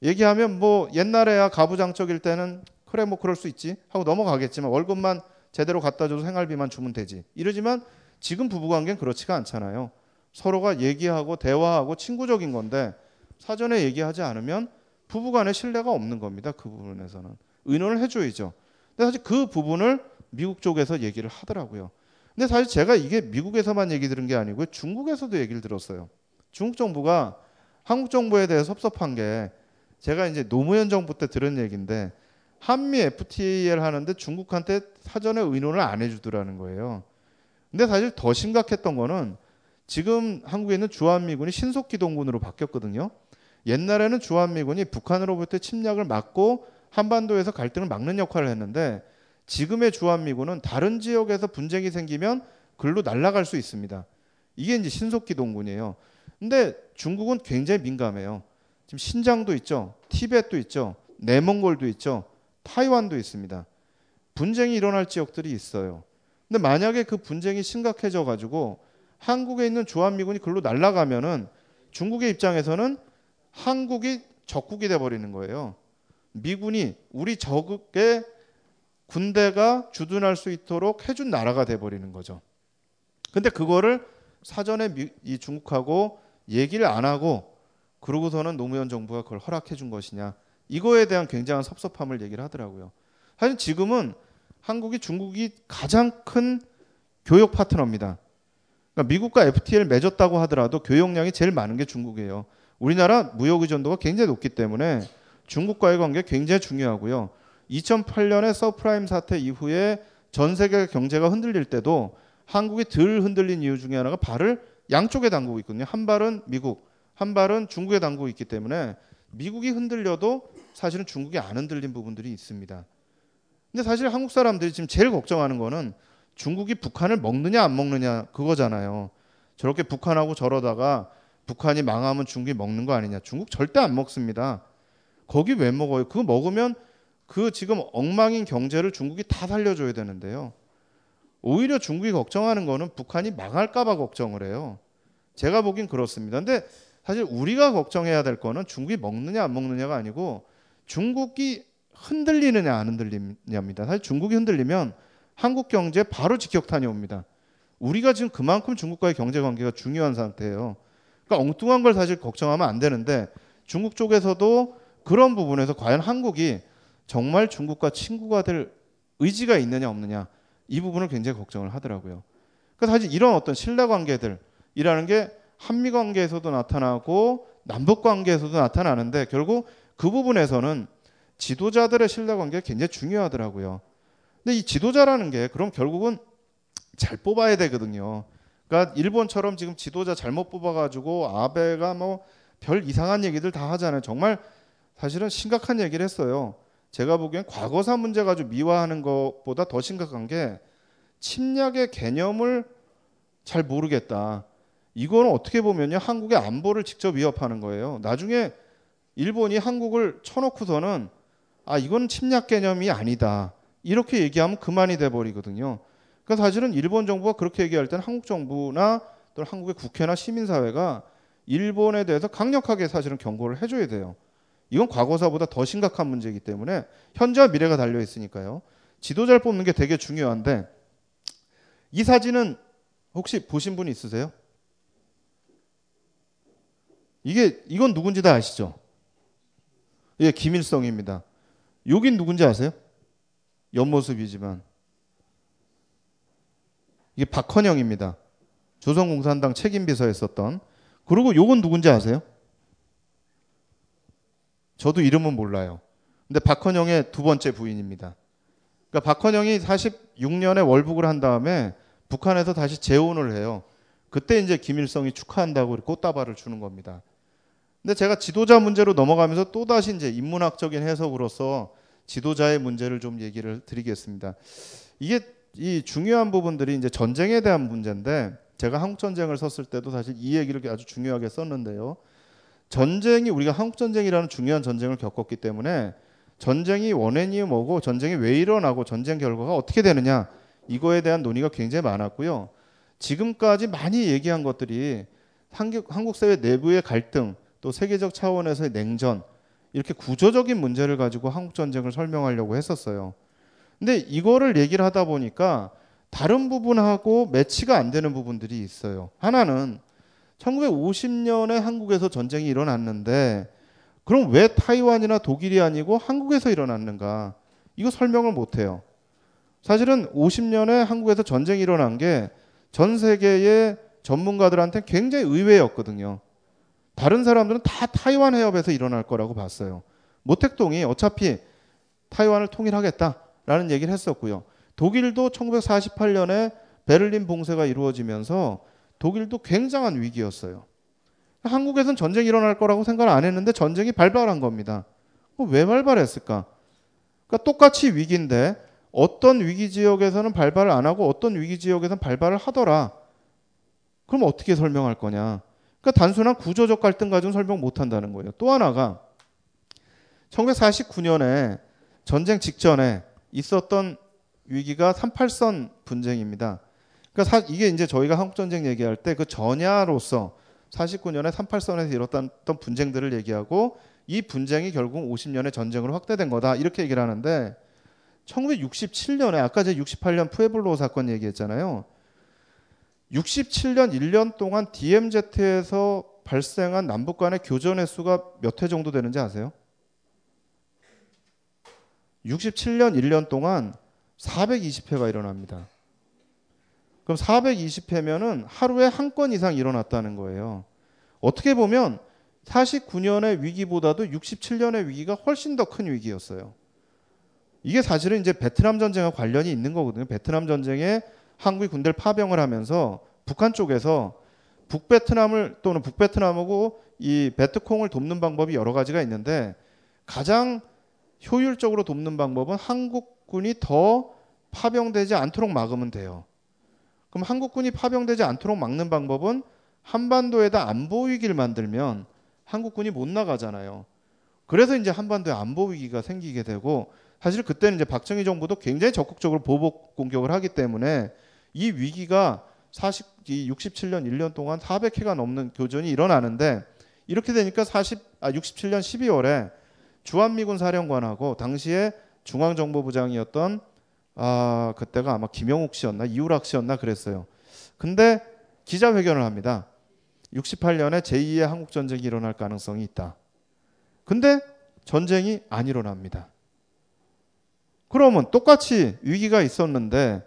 얘기하면 뭐 옛날에야 가부장적일 때는 그래 뭐 그럴 수 있지 하고 넘어가겠지만 월급만 제대로 갖다 줘도 생활비만 주면 되지. 이러지만 지금 부부 관계는 그렇지가 않잖아요. 서로가 얘기하고 대화하고 친구적인 건데 사전에 얘기하지 않으면 부부간의 신뢰가 없는 겁니다. 그 부분에서는 의논을 해줘야죠. 근데 사실 그 부분을 미국 쪽에서 얘기를 하더라고요. 근데 사실 제가 이게 미국에서만 얘기 들은 게 아니고 중국에서도 얘기를 들었어요. 중국 정부가 한국 정부에 대해 섭섭한 게 제가 이제 노무현 정부 때 들은 얘기인데 한미 FTA를 하는데 중국한테 사전에 의논을 안 해주더라는 거예요. 근데 사실 더 심각했던 거는 지금 한국에 있는 주한미군이 신속기동군으로 바뀌었거든요. 옛날에는 주한미군이 북한으로부터 침략을 막고 한반도에서 갈등을 막는 역할을 했는데 지금의 주한미군은 다른 지역에서 분쟁이 생기면 글로 날아갈 수 있습니다. 이게 이제 신속기동군이에요. 근데 중국은 굉장히 민감해요. 지금 신장도 있죠. 티벳도 있죠. 내몽골도 있죠. 타이완도 있습니다. 분쟁이 일어날 지역들이 있어요. 근데 만약에 그 분쟁이 심각해져 가지고 한국에 있는 주한미군이 글로 날아가면은 중국의 입장에서는 한국이 적국이 돼 버리는 거예요. 미군이 우리 적의 군대가 주둔할 수 있도록 해준 나라가 돼 버리는 거죠. 근데 그거를 사전에 미, 이 중국하고 얘기를 안 하고 그러고서는 노무현 정부가 그걸 허락해 준 것이냐. 이거에 대한 굉장한 섭섭함을 얘기를 하더라고요. 사실 지금은 한국이 중국이 가장 큰 교역 파트너입니다. 그러니까 미국과 FTA를 맺었다고 하더라도 교역량이 제일 많은 게 중국이에요. 우리나라 무역 의존도가 굉장히 높기 때문에 중국과의 관계 굉장히 중요하고요. 2008년에 서프라임 사태 이후에 전 세계 경제가 흔들릴 때도 한국이 덜 흔들린 이유 중에 하나가 발을 양쪽에 담그고 있거든요. 한 발은 미국, 한 발은 중국에 담그고 있기 때문에 미국이 흔들려도 사실은 중국이 안 흔들린 부분들이 있습니다. 근데 사실 한국 사람들이 지금 제일 걱정하는 거는 중국이 북한을 먹느냐 안 먹느냐 그거잖아요. 저렇게 북한하고 저러다가 북한이 망하면 중국이 먹는 거 아니냐. 중국 절대 안 먹습니다. 거기 왜 먹어요? 그거 먹으면 그 지금 엉망인 경제를 중국이 다 살려줘야 되는데요. 오히려 중국이 걱정하는 거는 북한이 망할까봐 걱정을 해요. 제가 보긴 그렇습니다. 근데 사실 우리가 걱정해야 될 거는 중국이 먹느냐 안 먹느냐가 아니고 중국이 흔들리느냐 안 흔들리냐입니다. 사실 중국이 흔들리면 한국 경제 바로 직격탄이 옵니다. 우리가 지금 그만큼 중국과의 경제 관계가 중요한 상태예요. 그러니까 엉뚱한 걸 사실 걱정하면 안 되는데 중국 쪽에서도 그런 부분에서 과연 한국이 정말 중국과 친구가 될 의지가 있느냐 없느냐 이 부분을 굉장히 걱정을 하더라고요. 그래서 사실 이런 어떤 신뢰 관계들이라는 게 한미 관계에서도 나타나고 남북 관계에서도 나타나는데 결국 그 부분에서는 지도자들의 신뢰 관계가 굉장히 중요하더라고요. 근데 이 지도자라는 게 그럼 결국은 잘 뽑아야 되거든요. 그러니까 일본처럼 지금 지도자 잘못 뽑아가지고 아베가 뭐 별 이상한 얘기들 다 하잖아요. 정말 사실은 심각한 얘기를 했어요. 제가 보기엔 과거사 문제 가지고 미화하는 것보다 더 심각한 게 침략의 개념을 잘 모르겠다. 이거는 어떻게 보면요 한국의 안보를 직접 위협하는 거예요. 나중에 일본이 한국을 쳐놓고서는 아 이건 침략 개념이 아니다. 이렇게 얘기하면 그만이 돼 버리거든요. 그러니까 사실은 일본 정부가 그렇게 얘기할 때는 한국 정부나 또는 한국의 국회나 시민사회가 일본에 대해서 강력하게 사실은 경고를 해줘야 돼요. 이건 과거사보다 더 심각한 문제이기 때문에 현재와 미래가 달려 있으니까요. 지도자를 뽑는 게 되게 중요한데 이 사진은 혹시 보신 분 있으세요? 이게 이건 누군지 다 아시죠? 예, 김일성입니다. 여긴 누군지 아세요? 옆모습이지만 이게 박헌영입니다. 조선공산당 책임비서였었던. 그리고 요건 누군지 아세요? 저도 이름은 몰라요. 근데 박헌영의 두 번째 부인입니다. 그러니까 박헌영이 46년에 월북을 한 다음에 북한에서 다시 재혼을 해요. 그때 이제 김일성이 축하한다고 꽃다발을 주는 겁니다. 근데 제가 지도자 문제로 넘어가면서 또 다시 이제 인문학적인 해석으로서 지도자의 문제를 좀 얘기를 드리겠습니다. 이게 이 중요한 부분들이 이제 전쟁에 대한 문제인데 제가 한국 전쟁을 썼을 때도 사실 이 얘기를 아주 중요하게 썼는데요. 전쟁이 우리가 한국 전쟁이라는 중요한 전쟁을 겪었기 때문에 전쟁이 원인이 뭐고 전쟁이 왜 일어나고 전쟁 결과가 어떻게 되느냐 이거에 대한 논의가 굉장히 많았고요. 지금까지 많이 얘기한 것들이 한국, 사회 내부의 갈등 또 세계적 차원에서의 냉전 이렇게 구조적인 문제를 가지고 한국 전쟁을 설명하려고 했었어요. 근데 이거를 얘기를 하다 보니까 다른 부분하고 매치가 안 되는 부분들이 있어요. 하나는 1950년에 한국에서 전쟁이 일어났는데 그럼 왜 타이완이나 독일이 아니고 한국에서 일어났는가? 이거 설명을 못 해요. 사실은 50년에 한국에서 전쟁이 일어난 게 전 세계의 전문가들한테 굉장히 의외였거든요. 다른 사람들은 다 타이완 해협에서 일어날 거라고 봤어요. 모택동이 어차피 타이완을 통일하겠다라는 얘기를 했었고요. 독일도 1948년에 베를린 봉쇄가 이루어지면서 독일도 굉장한 위기였어요. 한국에선 전쟁이 일어날 거라고 생각을 안 했는데 전쟁이 발발한 겁니다. 왜 발발했을까? 그러니까 똑같이 위기인데 어떤 위기 지역에서는 발발을 안 하고 어떤 위기 지역에서는 발발을 하더라. 그럼 어떻게 설명할 거냐? 그러니까 단순한 구조적 갈등 가지고 설명 못 한다는 거예요. 또 하나가 1949년에 전쟁 직전에 있었던 위기가 38선 분쟁입니다. 그러니까 사, 이게 이제 저희가 한국 전쟁 얘기할 때 그 전야로서 49년에 38선에서 일었던 분쟁들을 얘기하고 이 분쟁이 결국 50년의 전쟁으로 확대된 거다 이렇게 얘기를 하는데 1967년에 아까 제가 68년 푸에블로 사건 얘기했잖아요. 67년 1년 동안 DMZ에서 발생한 남북 간의 교전 횟수가 몇 회 정도 되는지 아세요? 67년 1년 동안 420회가 일어납니다. 그럼 420회면은 하루에 한 건 이상 일어났다는 거예요. 어떻게 보면 49년의 위기보다도 67년의 위기가 훨씬 더 큰 위기였어요. 이게 사실은 이제 베트남 전쟁과 관련이 있는 거거든요. 베트남 전쟁에 한국이 군대를 파병을 하면서 북한 쪽에서 북베트남을 또는 북베트남하고 이 베트콩을 돕는 방법이 여러 가지가 있는데 가장 효율적으로 돕는 방법은 한국군이 더 파병되지 않도록 막으면 돼요. 그럼 한국군이 파병되지 않도록 막는 방법은 한반도에다 안보 위기를 만들면 한국군이 못 나가잖아요. 그래서 이제 한반도에 안보 위기가 생기게 되고 사실 그때는 이제 박정희 정부도 굉장히 적극적으로 보복 공격을 하기 때문에 이 위기가 40, 67년 1년 동안 400회가 넘는 교전이 일어나는데 이렇게 되니까 40, 아, 67년 12월에 주한미군 사령관하고 당시에 중앙정보부장이었던 아, 그때가 아마 김영욱 씨였나 이우락 씨였나 그랬어요. 근데 기자회견을 합니다. 68년에 제2의 한국전쟁이 일어날 가능성이 있다. 근데 전쟁이 안 일어납니다. 그러면 똑같이 위기가 있었는데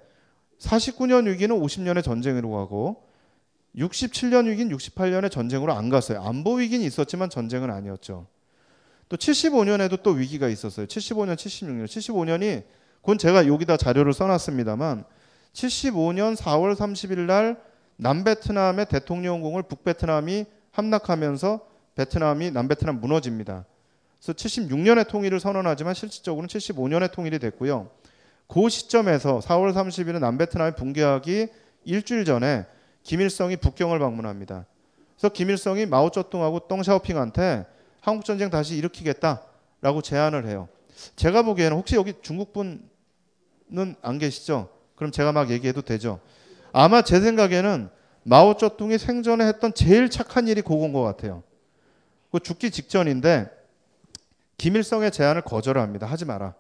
49년 위기는 50년의 전쟁으로 가고 67년 위기는 68년의 전쟁으로 안 갔어요. 안보 위기는 있었지만 전쟁은 아니었죠. 또 75년에도 또 위기가 있었어요. 75년, 76년. 75년이 그건 제가 여기다 자료를 써놨습니다만 75년 4월 30일 날 남베트남의 대통령궁을 북베트남이 함락하면서 베트남이 남베트남 무너집니다. 그래서 76년에 통일을 선언하지만 실질적으로는 75년에 통일이 됐고요. 그 시점에서 4월 30일은 남베트남이 붕괴하기 일주일 전에 김일성이 북경을 방문합니다. 그래서 김일성이 마오쩌둥하고 덩샤오핑한테 한국 전쟁 다시 일으키겠다라고 제안을 해요. 제가 보기에는 혹시 여기 중국 분안 계시죠? 그럼 제가 막 얘기해도 되죠? 아마 제 생각에는 마오쩌둥이 생전에 했던 제일 착한 일이 그건 것 같아요. 그 죽기 직전인데 김일성의 제안을 거절합니다. 하지 마라.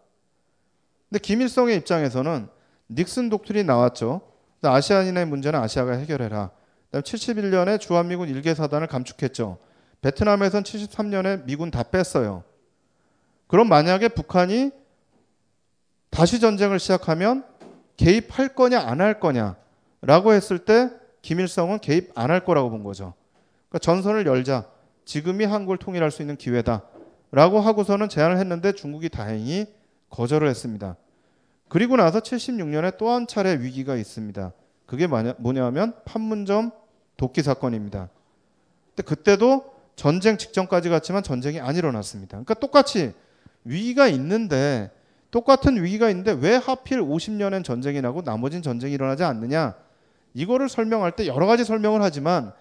근데 김일성의 입장에서는 닉슨 독트린이 나왔죠. 아시아인의 문제는 아시아가 해결해라. 그다음 71년에 주한미군 일개 사단을 감축했죠. 베트남에선 73년에 미군 다 뺐어요. 그럼 만약에 북한이 다시 전쟁을 시작하면 개입할 거냐 안 할 거냐라고 했을 때 김일성은 개입 안 할 거라고 본 거죠. 그러니까 전선을 열자. 지금이 한국을 통일할 수 있는 기회다라고 하고서는 제안을 했는데 중국이 다행히 거절을 했습니다. 그리고 나서 76년에 또 한 차례 위기가 있습니다. 그게 뭐냐면 판문점 도끼 사건입니다. 근데 그때도 전쟁 직전까지 갔지만 전쟁이 안 일어났습니다. 그러니까 똑같이 위기가 있는데 똑같은 위기가 있는데 왜 하필 50년엔 전쟁이 나고 나머진 전쟁이 일어나지 않느냐? 이거를 설명할 때 여러 가지 설명을 하지만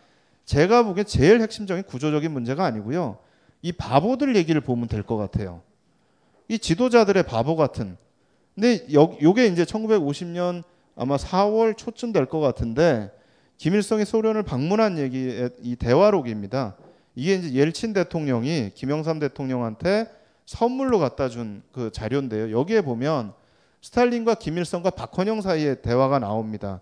제가 보기엔 제일 핵심적인 구조적인 문제가 아니고요. 이 바보들 얘기를 보면 될 것 같아요. 이 지도자들의 바보 같은. 근데 여, 요게 이제 1950년 아마 4월 초쯤 될 것 같은데 김일성이 소련을 방문한 얘기의 이 대화록입니다. 이게 이제 옐친 대통령이 김영삼 대통령한테 선물로 갖다 준 그 자료인데요. 여기에 보면 스탈린과 김일성과 박헌영 사이의 대화가 나옵니다.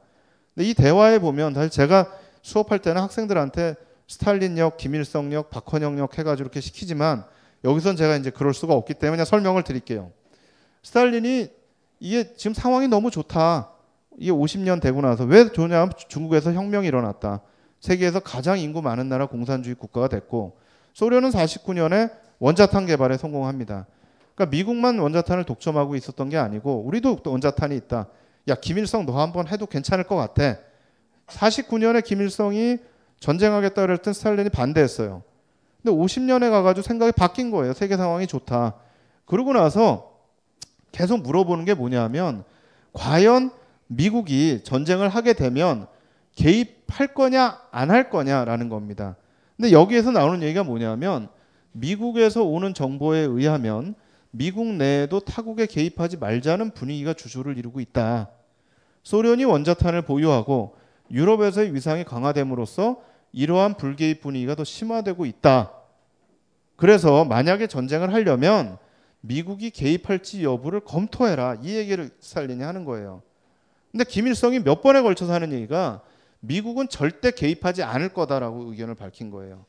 근데 이 대화에 보면 사실 제가 수업할 때는 학생들한테 스탈린역, 김일성역, 박헌영역 해가지고 이렇게 시키지만 여기선 제가 이제 그럴 수가 없기 때문에 설명을 드릴게요. 스탈린이 이게 지금 상황이 너무 좋다. 이게 50년 되고 나서 왜 좋냐 면 중국에서 혁명이 일어났다. 세계에서 가장 인구 많은 나라 공산주의 국가가 됐고 소련은 49년에 원자탄 개발에 성공합니다. 그러니까 미국만 원자탄을 독점하고 있었던 게 아니고 우리도 원자탄이 있다. 야 김일성 너 한번 해도 괜찮을 것 같아. 49년에 김일성이 전쟁하겠다 땐 스탈린이 반대했어요. 근데 50년에 가가지고 생각이 바뀐 거예요. 세계 상황이 좋다. 그러고 나서 계속 물어보는 게 뭐냐면 과연 미국이 전쟁을 하게 되면 개입할 거냐 안 할 거냐라는 겁니다. 근데 여기에서 나오는 얘기가 뭐냐면 미국에서 오는 정보에 의하면 미국 내에도 타국에 개입하지 말자는 분위기가 주주를 이루고 있다. 소련이 원자탄을 보유하고 유럽에서의 위상이 강화됨으로써 이러한 불개입 분위기가 더 심화되고 있다. 그래서 만약에 전쟁을 하려면 미국이 개입할지 여부를 검토해라. 이 얘기를 스탈린이 하는 거예요. 근데 김일성이 몇 번에 걸쳐서 하는 얘기가 미국은 절대 개입하지 않을 거다라고 의견을 밝힌 거예요.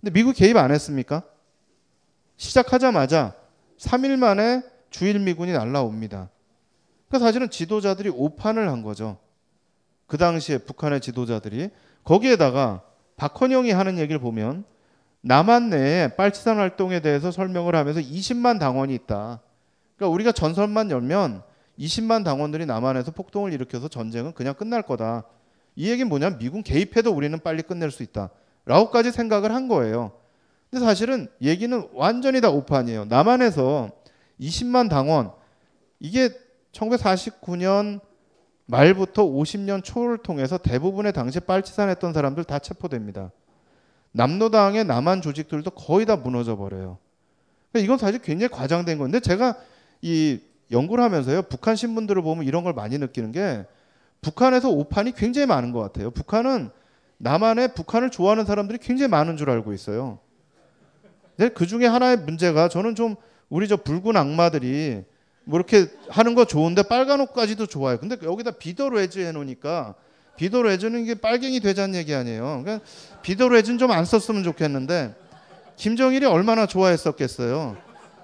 근데 미국 개입 안 했습니까? 시작하자마자 3일 만에 주일 미군이 날라옵니다. 그러니까 사실은 지도자들이 오판을 한 거죠. 그 당시에 북한의 지도자들이 거기에다가 박헌영이 하는 얘기를 보면 남한 내에 빨치산 활동에 대해서 설명을 하면서 20만 당원이 있다. 그러니까 우리가 전선만 열면 20만 당원들이 남한에서 폭동을 일으켜서 전쟁은 그냥 끝날 거다. 이 얘기는 뭐냐면 미군 개입해도 우리는 빨리 끝낼 수 있다. 라고까지 생각을 한 거예요. 근데 사실은 얘기는 완전히 다 오판이에요. 남한에서 20만 당원 이게 1949년 말부터 50년 초를 통해서 대부분의 당시 빨치산 했던 사람들 다 체포됩니다. 남노당의 남한 조직들도 거의 다 무너져 버려요. 그러니까 이건 사실 굉장히 과장된 건데 제가 이 연구를 하면서요 북한 신문들을 보면 이런 걸 많이 느끼는 게 북한에서 오판이 굉장히 많은 것 같아요. 북한은 남한에 북한을 좋아하는 사람들이 굉장히 많은 줄 알고 있어요. 근데 그 중에 하나의 문제가 저는 좀 우리 저 붉은 악마들이 뭐 이렇게 하는 거 좋은데 빨간 옷까지도 좋아요. 근데 여기다 비더레즈 해놓으니까 비더레즈는 이게 빨갱이 되자는 얘기 아니에요. 그러니까 비더레즈는 좀안 썼으면 좋겠는데 김정일이 얼마나 좋아했었겠어요.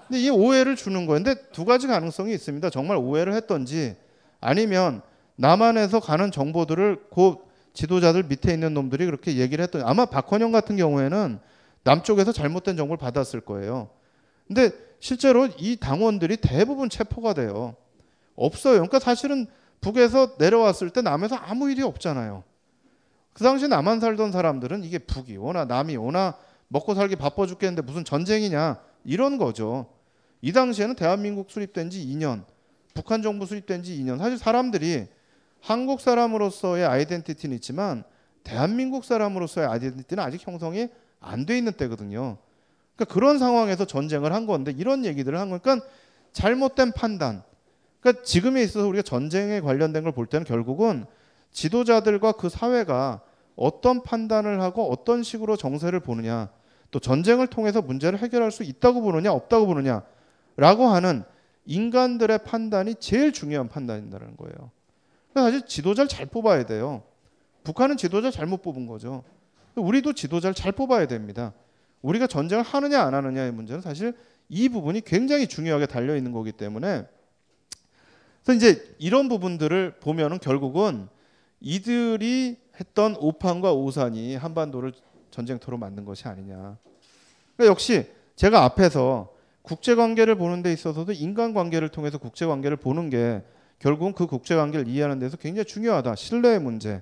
근데 이 오해를 주는 거예요. 근데 두 가지 가능성이 있습니다. 정말 오해를 했던지 아니면 남한에서 가는 정보들을 그 지도자들 밑에 있는 놈들이 그렇게 얘기를 했더니 아마 박헌영 같은 경우에는 남쪽에서 잘못된 정보를 받았을 거예요. 근데 실제로 이 당원들이 대부분 체포가 돼요. 없어요. 그러니까 사실은 북에서 내려왔을 때 남에서 아무 일이 없잖아요. 그 당시 남한 살던 사람들은 이게 북이 오나 남이 오나 먹고 살기 바빠 죽겠는데 무슨 전쟁이냐 이런 거죠. 이 당시에는 대한민국 수립된 지 2년, 북한 정부 수립된 지 2년. 사실 사람들이 한국 사람으로서의 아이덴티티는 있지만 대한민국 사람으로서의 아이덴티티는 아직 형성이 안 돼 있는 때거든요. 그러니까 그런 상황에서 전쟁을 한 건데 이런 얘기들을 한 거니까 잘못된 판단. 그러니까 지금에 있어서 우리가 전쟁에 관련된 걸 볼 때는 결국은 지도자들과 그 사회가 어떤 판단을 하고 어떤 식으로 정세를 보느냐, 또 전쟁을 통해서 문제를 해결할 수 있다고 보느냐, 없다고 보느냐라고 하는 인간들의 판단이 제일 중요한 판단인다는 거예요. 사실 지도자를 잘 뽑아야 돼요. 북한은 지도자 잘못 뽑은 거죠. 우리도 지도자를 잘 뽑아야 됩니다. 우리가 전쟁을 하느냐 안 하느냐의 문제는 사실 이 부분이 굉장히 중요하게 달려 있는 거기 때문에 그래서 이제 이런 부분들을 보면은 결국은 이들이 했던 오판과 오산이 한반도를 전쟁터로 만든 것이 아니냐. 그러니까 역시 제가 앞에서 국제 관계를 보는 데 있어서도 인간 관계를 통해서 국제 관계를 보는 게 결국은 그 국제 관계를 이해하는 데서 굉장히 중요하다. 신뢰의 문제.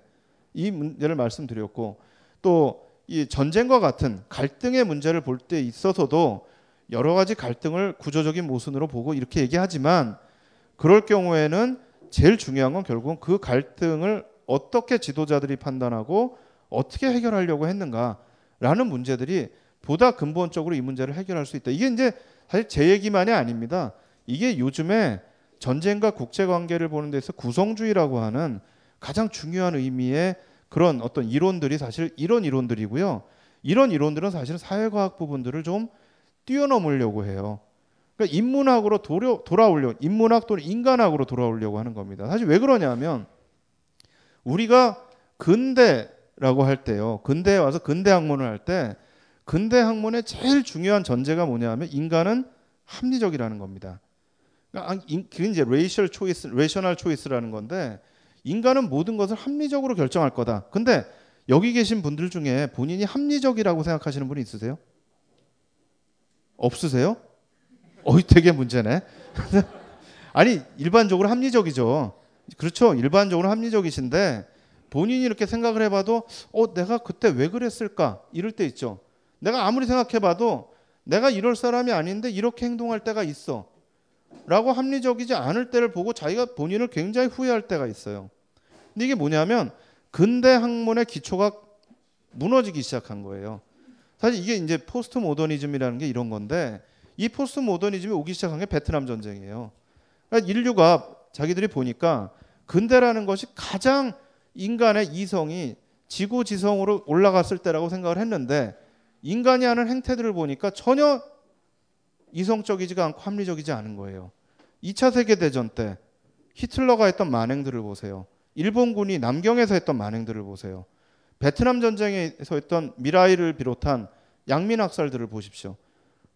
이 문제를 말씀드렸고 또 이 전쟁과 같은 갈등의 문제를 볼 때 있어서도 여러 가지 갈등을 구조적인 모순으로 보고 이렇게 얘기하지만 그럴 경우에는 제일 중요한 건 결국은 그 갈등을 어떻게 지도자들이 판단하고 어떻게 해결하려고 했는가라는 문제들이 보다 근본적으로 이 문제를 해결할 수 있다. 이게 이제 사실 제 얘기만이 아닙니다. 이게 요즘에 전쟁과 국제 관계를 보는 데서 구성주의라고 하는 가장 중요한 의미의 그런 어떤 이론들이 사실 이런 이론들이고요. 이런 이론들은 사실 사회과학 부분들을 좀 뛰어넘으려고 해요. 그러니까 인문학으로 도려, 돌아오려 인문학 또는 인간학으로 돌아오려고 하는 겁니다. 사실 왜 그러냐면 우리가 근대라고 할 때요. 근대에 와서 근대 학문을 할 때 근대 학문의 제일 중요한 전제가 뭐냐면 인간은 합리적이라는 겁니다. 그러니까 그게 이제 rational choice, rational choice라는 건데 인간은 모든 것을 합리적으로 결정할 거다. 근데 여기 계신 분들 중에 본인이 합리적이라고 생각하시는 분이 있으세요? 없으세요? 어이 되게 문제네. 아니 일반적으로 합리적이죠. 그렇죠. 일반적으로 합리적이신데 본인이 이렇게 생각을 해봐도 어 내가 그때 왜 그랬을까 이럴 때 있죠. 내가 아무리 생각해봐도 내가 이럴 사람이 아닌데 이렇게 행동할 때가 있어. 라고 합리적이지 않을 때를 보고 자기가 본인을 굉장히 후회할 때가 있어요. 근데 이게 뭐냐면 근대 학문의 기초가 무너지기 시작한 거예요. 사실 이게 이제 포스트 모더니즘이라는 게 이런 건데 이 포스트 모더니즘이 오기 시작한 게 베트남 전쟁이에요. 그러니까 인류가 자기들이 보니까 근대라는 것이 가장 인간의 이성이 지고지성으로 올라갔을 때라고 생각을 했는데 인간이 하는 행태들을 보니까 전혀 이성적이지가 않고 합리적이지 않은 거예요. 2차 세계 대전 때 히틀러가 했던 만행들을 보세요. 일본군이 남경에서 했던 만행들을 보세요. 베트남 전쟁에서 했던 미라이를 비롯한 양민 학살들을 보십시오.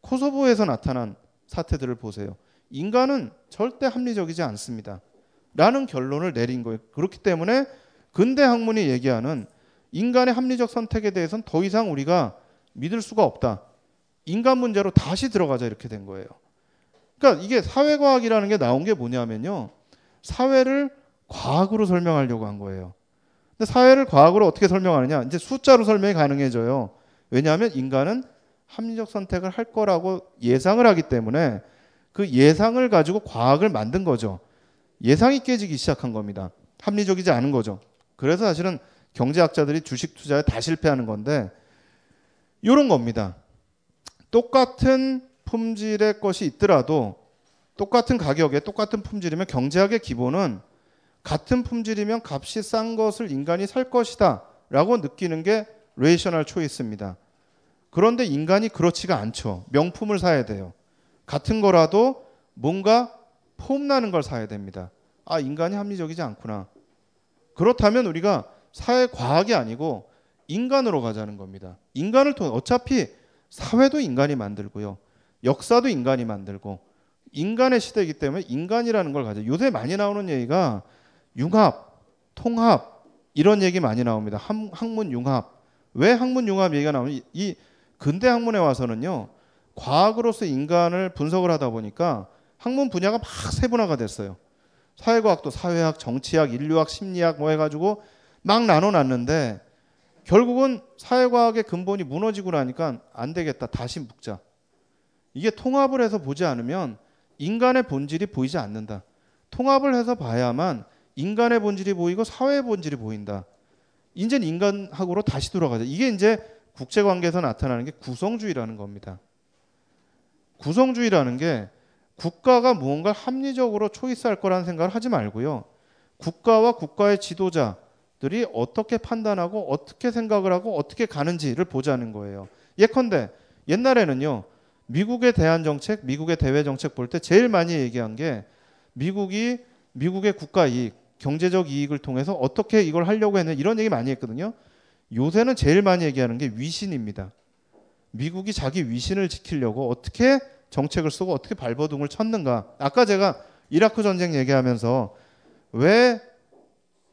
코소보에서 나타난 사태들을 보세요. 인간은 절대 합리적이지 않습니다. 라는 결론을 내린 거예요. 그렇기 때문에 근대 학문이 얘기하는 인간의 합리적 선택에 대해서는 더 이상 우리가 믿을 수가 없다. 인간 문제로 다시 들어가자 이렇게 된 거예요. 그러니까 이게 사회과학이라는 게 나온 게 뭐냐면요. 사회를 과학으로 설명하려고 한 거예요. 근데 사회를 과학으로 어떻게 설명하느냐? 이제 숫자로 설명이 가능해져요. 왜냐하면 인간은 합리적 선택을 할 거라고 예상을 하기 때문에 그 예상을 가지고 과학을 만든 거죠. 예상이 깨지기 시작한 겁니다. 합리적이지 않은 거죠. 그래서 사실은 경제학자들이 주식 투자에 다 실패하는 건데 이런 겁니다. 똑같은 품질의 것이 있더라도 똑같은 가격에 똑같은 품질이면 경제학의 기본은 같은 품질이면 값이 싼 것을 인간이 살 것이다 라고 느끼는 게 rational choice입니다. 그런데 인간이 그렇지가 않죠. 명품을 사야 돼요. 같은 거라도 뭔가 폼나는 걸 사야 됩니다. 아, 인간이 합리적이지 않구나. 그렇다면 우리가 사회 과학이 아니고 인간으로 가자는 겁니다. 인간을 통해 어차피 사회도 인간이 만들고요. 역사도 인간이 만들고 인간의 시대이기 때문에 인간이라는 걸 가져. 요새 많이 나오는 얘기가 융합, 통합 이런 얘기 많이 나옵니다. 학문 융합. 왜 학문 융합 얘기가 나오면 이 근대 학문에 와서는요. 과학으로서 인간을 분석을 하다 보니까 학문 분야가 막 세분화가 됐어요. 사회과학도 사회학, 정치학, 인류학, 심리학 뭐 해가지고 막 나눠놨는데 결국은 사회과학의 근본이 무너지고 나니까 안 되겠다. 다시 묵자. 이게 통합을 해서 보지 않으면 인간의 본질이 보이지 않는다. 통합을 해서 봐야만 인간의 본질이 보이고 사회의 본질이 보인다. 이제 인간학으로 다시 돌아가자. 이게 이제 국제 관계에서 나타나는 게 구성주의라는 겁니다. 구성주의라는 게 국가가 무언가를 합리적으로 초이스할 거라는 생각을 하지 말고요. 국가와 국가의 지도자들이 어떻게 판단하고 어떻게 생각을 하고 어떻게 가는지를 보자는 거예요. 예컨대 옛날에는요. 미국의 대한 정책, 미국의 대외 정책 볼 때 제일 많이 얘기한 게 미국이 미국의 국가 이익, 경제적 이익을 통해서 어떻게 이걸 하려고 했는 이런 얘기 많이 했거든요. 요새는 제일 많이 얘기하는 게 위신입니다. 미국이 자기 위신을 지키려고 어떻게 정책을 쓰고 어떻게 발버둥을 쳤는가. 아까 제가 이라크 전쟁 얘기하면서 왜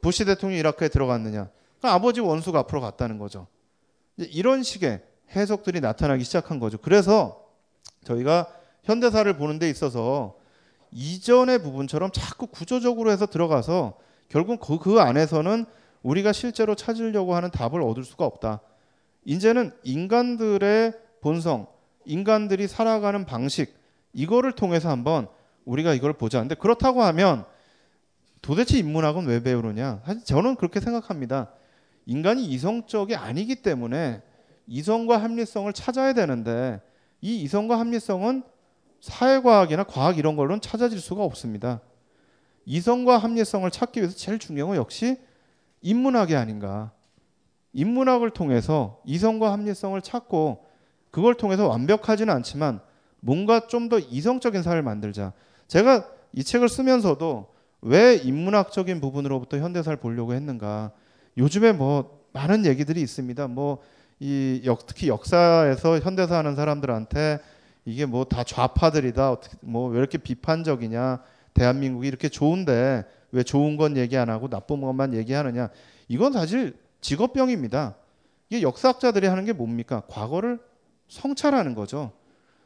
부시 대통령이 이라크에 들어갔느냐. 그러니까 아버지 원수가 앞으로 갔다는 거죠. 이런 식의 해석들이 나타나기 시작한 거죠. 그래서 저희가 현대사를 보는 데 있어서 이전의 부분처럼 자꾸 구조적으로 해서 들어가서 결국 그, 그 안에서는 우리가 실제로 찾으려고 하는 답을 얻을 수가 없다. 이제는 인간들의 본성, 인간들이 살아가는 방식 이거를 통해서 한번 우리가 이걸 보자. 근데 그렇다고 하면 도대체 인문학은 왜 배우느냐? 사실 저는 그렇게 생각합니다. 인간이 이성적이 아니기 때문에 이성과 합리성을 찾아야 되는데 이 이성과 합리성은 사회과학이나 과학 이런 걸로는 찾아질 수가 없습니다. 이성과 합리성을 찾기 위해서 제일 중요한 건 역시 인문학이 아닌가. 인문학을 통해서 이성과 합리성을 찾고 그걸 통해서 완벽하지는 않지만 뭔가 좀 더 이성적인 사회를 만들자. 제가 이 책을 쓰면서도 왜 인문학적인 부분으로부터 현대사를 보려고 했는가. 요즘에 뭐 많은 얘기들이 있습니다. 뭐 이 특히 역사에서 현대사 하는 사람들한테 이게 뭐 다 좌파들이다. 어떻게 뭐 왜 이렇게 비판적이냐. 대한민국이 이렇게 좋은데 왜 좋은 건 얘기 안 하고 나쁜 것만 얘기하느냐. 이건 사실 직업병입니다. 이게 역사학자들이 하는 게 뭡니까? 과거를 성찰하는 거죠.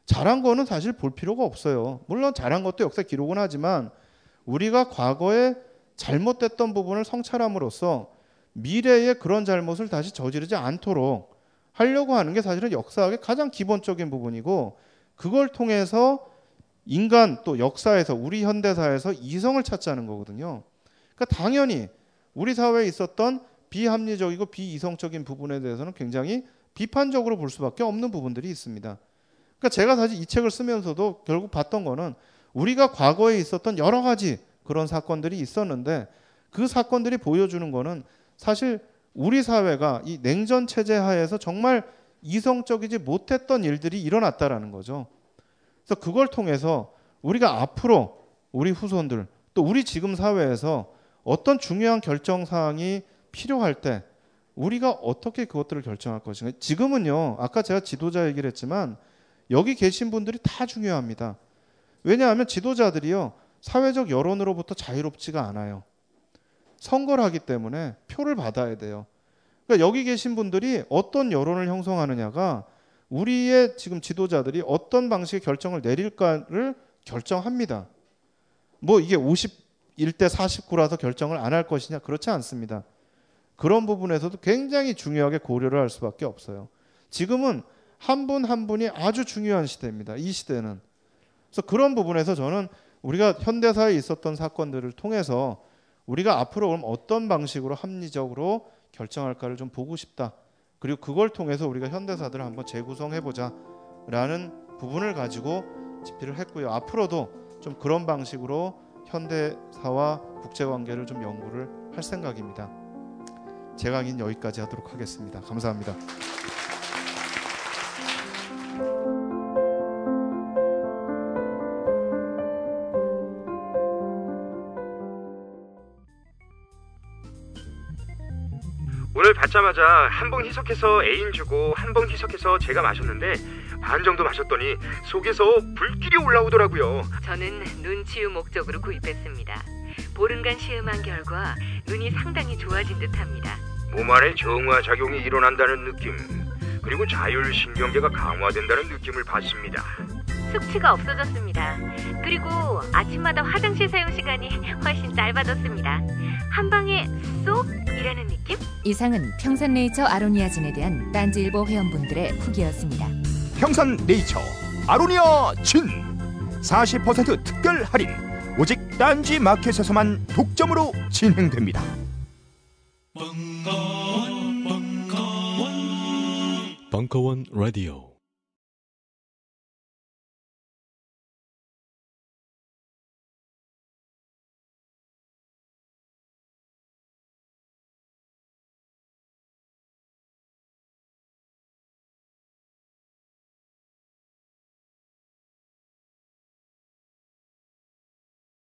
잘한 거는 사실 볼 필요가 없어요. 물론 잘한 것도 역사 기록은 하지만 우리가 과거에 잘못됐던 부분을 성찰함으로써 미래에 그런 잘못을 다시 저지르지 않도록 하려고 하는 게 사실은 역사학의 가장 기본적인 부분이고 그걸 통해서 인간 또 역사에서 우리 현대사에서 이성을 찾자는 거거든요. 그러니까 당연히 우리 사회에 있었던 비합리적이고 비이성적인 부분에 대해서는 굉장히 비판적으로 볼 수밖에 없는 부분들이 있습니다. 그러니까 제가 사실 이 책을 쓰면서도 결국 봤던 거는 우리가 과거에 있었던 여러 가지 그런 사건들이 있었는데 그 사건들이 보여주는 거는 사실 우리 사회가 이 냉전 체제 하에서 정말 이성적이지 못했던 일들이 일어났다라는 거죠. 그래서 그걸 통해서 우리가 앞으로 우리 후손들 또 우리 지금 사회에서 어떤 중요한 결정 사항이 필요할 때 우리가 어떻게 그것들을 결정할 것인가. 지금은요. 아까 제가 지도자 얘기를 했지만 여기 계신 분들이 다 중요합니다. 왜냐하면 지도자들이요. 사회적 여론으로부터 자유롭지가 않아요. 선거를 하기 때문에 표를 받아야 돼요. 그러니까 여기 계신 분들이 어떤 여론을 형성하느냐가 우리의 지금 지도자들이 어떤 방식의 결정을 내릴까를 결정합니다. 뭐 이게 51대 49라서 결정을 안 할 것이냐 그렇지 않습니다. 그런 부분에서도 굉장히 중요하게 고려를 할 수밖에 없어요. 지금은 한 분한 분이 아주 중요한 시대입니다. 이 시대는. 그래서 그런 부분에서 저는 우리가 현대사에 있었던 사건들을 통해서 우리가 앞으로 그럼 어떤 방식으로 합리적으로 결정할까를 좀 보고 싶다. 그리고 그걸 통해서 우리가 현대사들을 한번 재구성해 보자라는 부분을 가지고 집필을 했고요. 앞으로도 좀 그런 방식으로 현대사와 국제 관계를 좀 연구를 할 생각입니다. 제 강의는 여기까지 하도록 하겠습니다. 감사합니다. 받자마자 한 봉 희석해서 애인 주고 한 봉 희석해서 제가 마셨는데 반 정도 마셨더니 속에서 불길이 올라오더라고요. 저는 눈치유 목적으로 구입했습니다. 보름간 시음한 결과 눈이 상당히 좋아진 듯합니다. 몸 안에 정화 작용이 일어난다는 느낌 그리고 자율신경계가 강화된다는 느낌을 받습니다. 숙취가 없어졌습니다. 그리고 아침마다 화장실 사용 시간이 훨씬 짧아졌습니다. 한 방에 쏙 이라는 느낌? 이상은 평산네이처 아로니아진에 대한 딴지일보 회원분들의 후기였습니다. 평산네이처 아로니아 진 40% 특별 할인 오직 딴지 마켓에서만 독점으로 진행됩니다. 벙커원, 벙커원, 벙커원 라디오.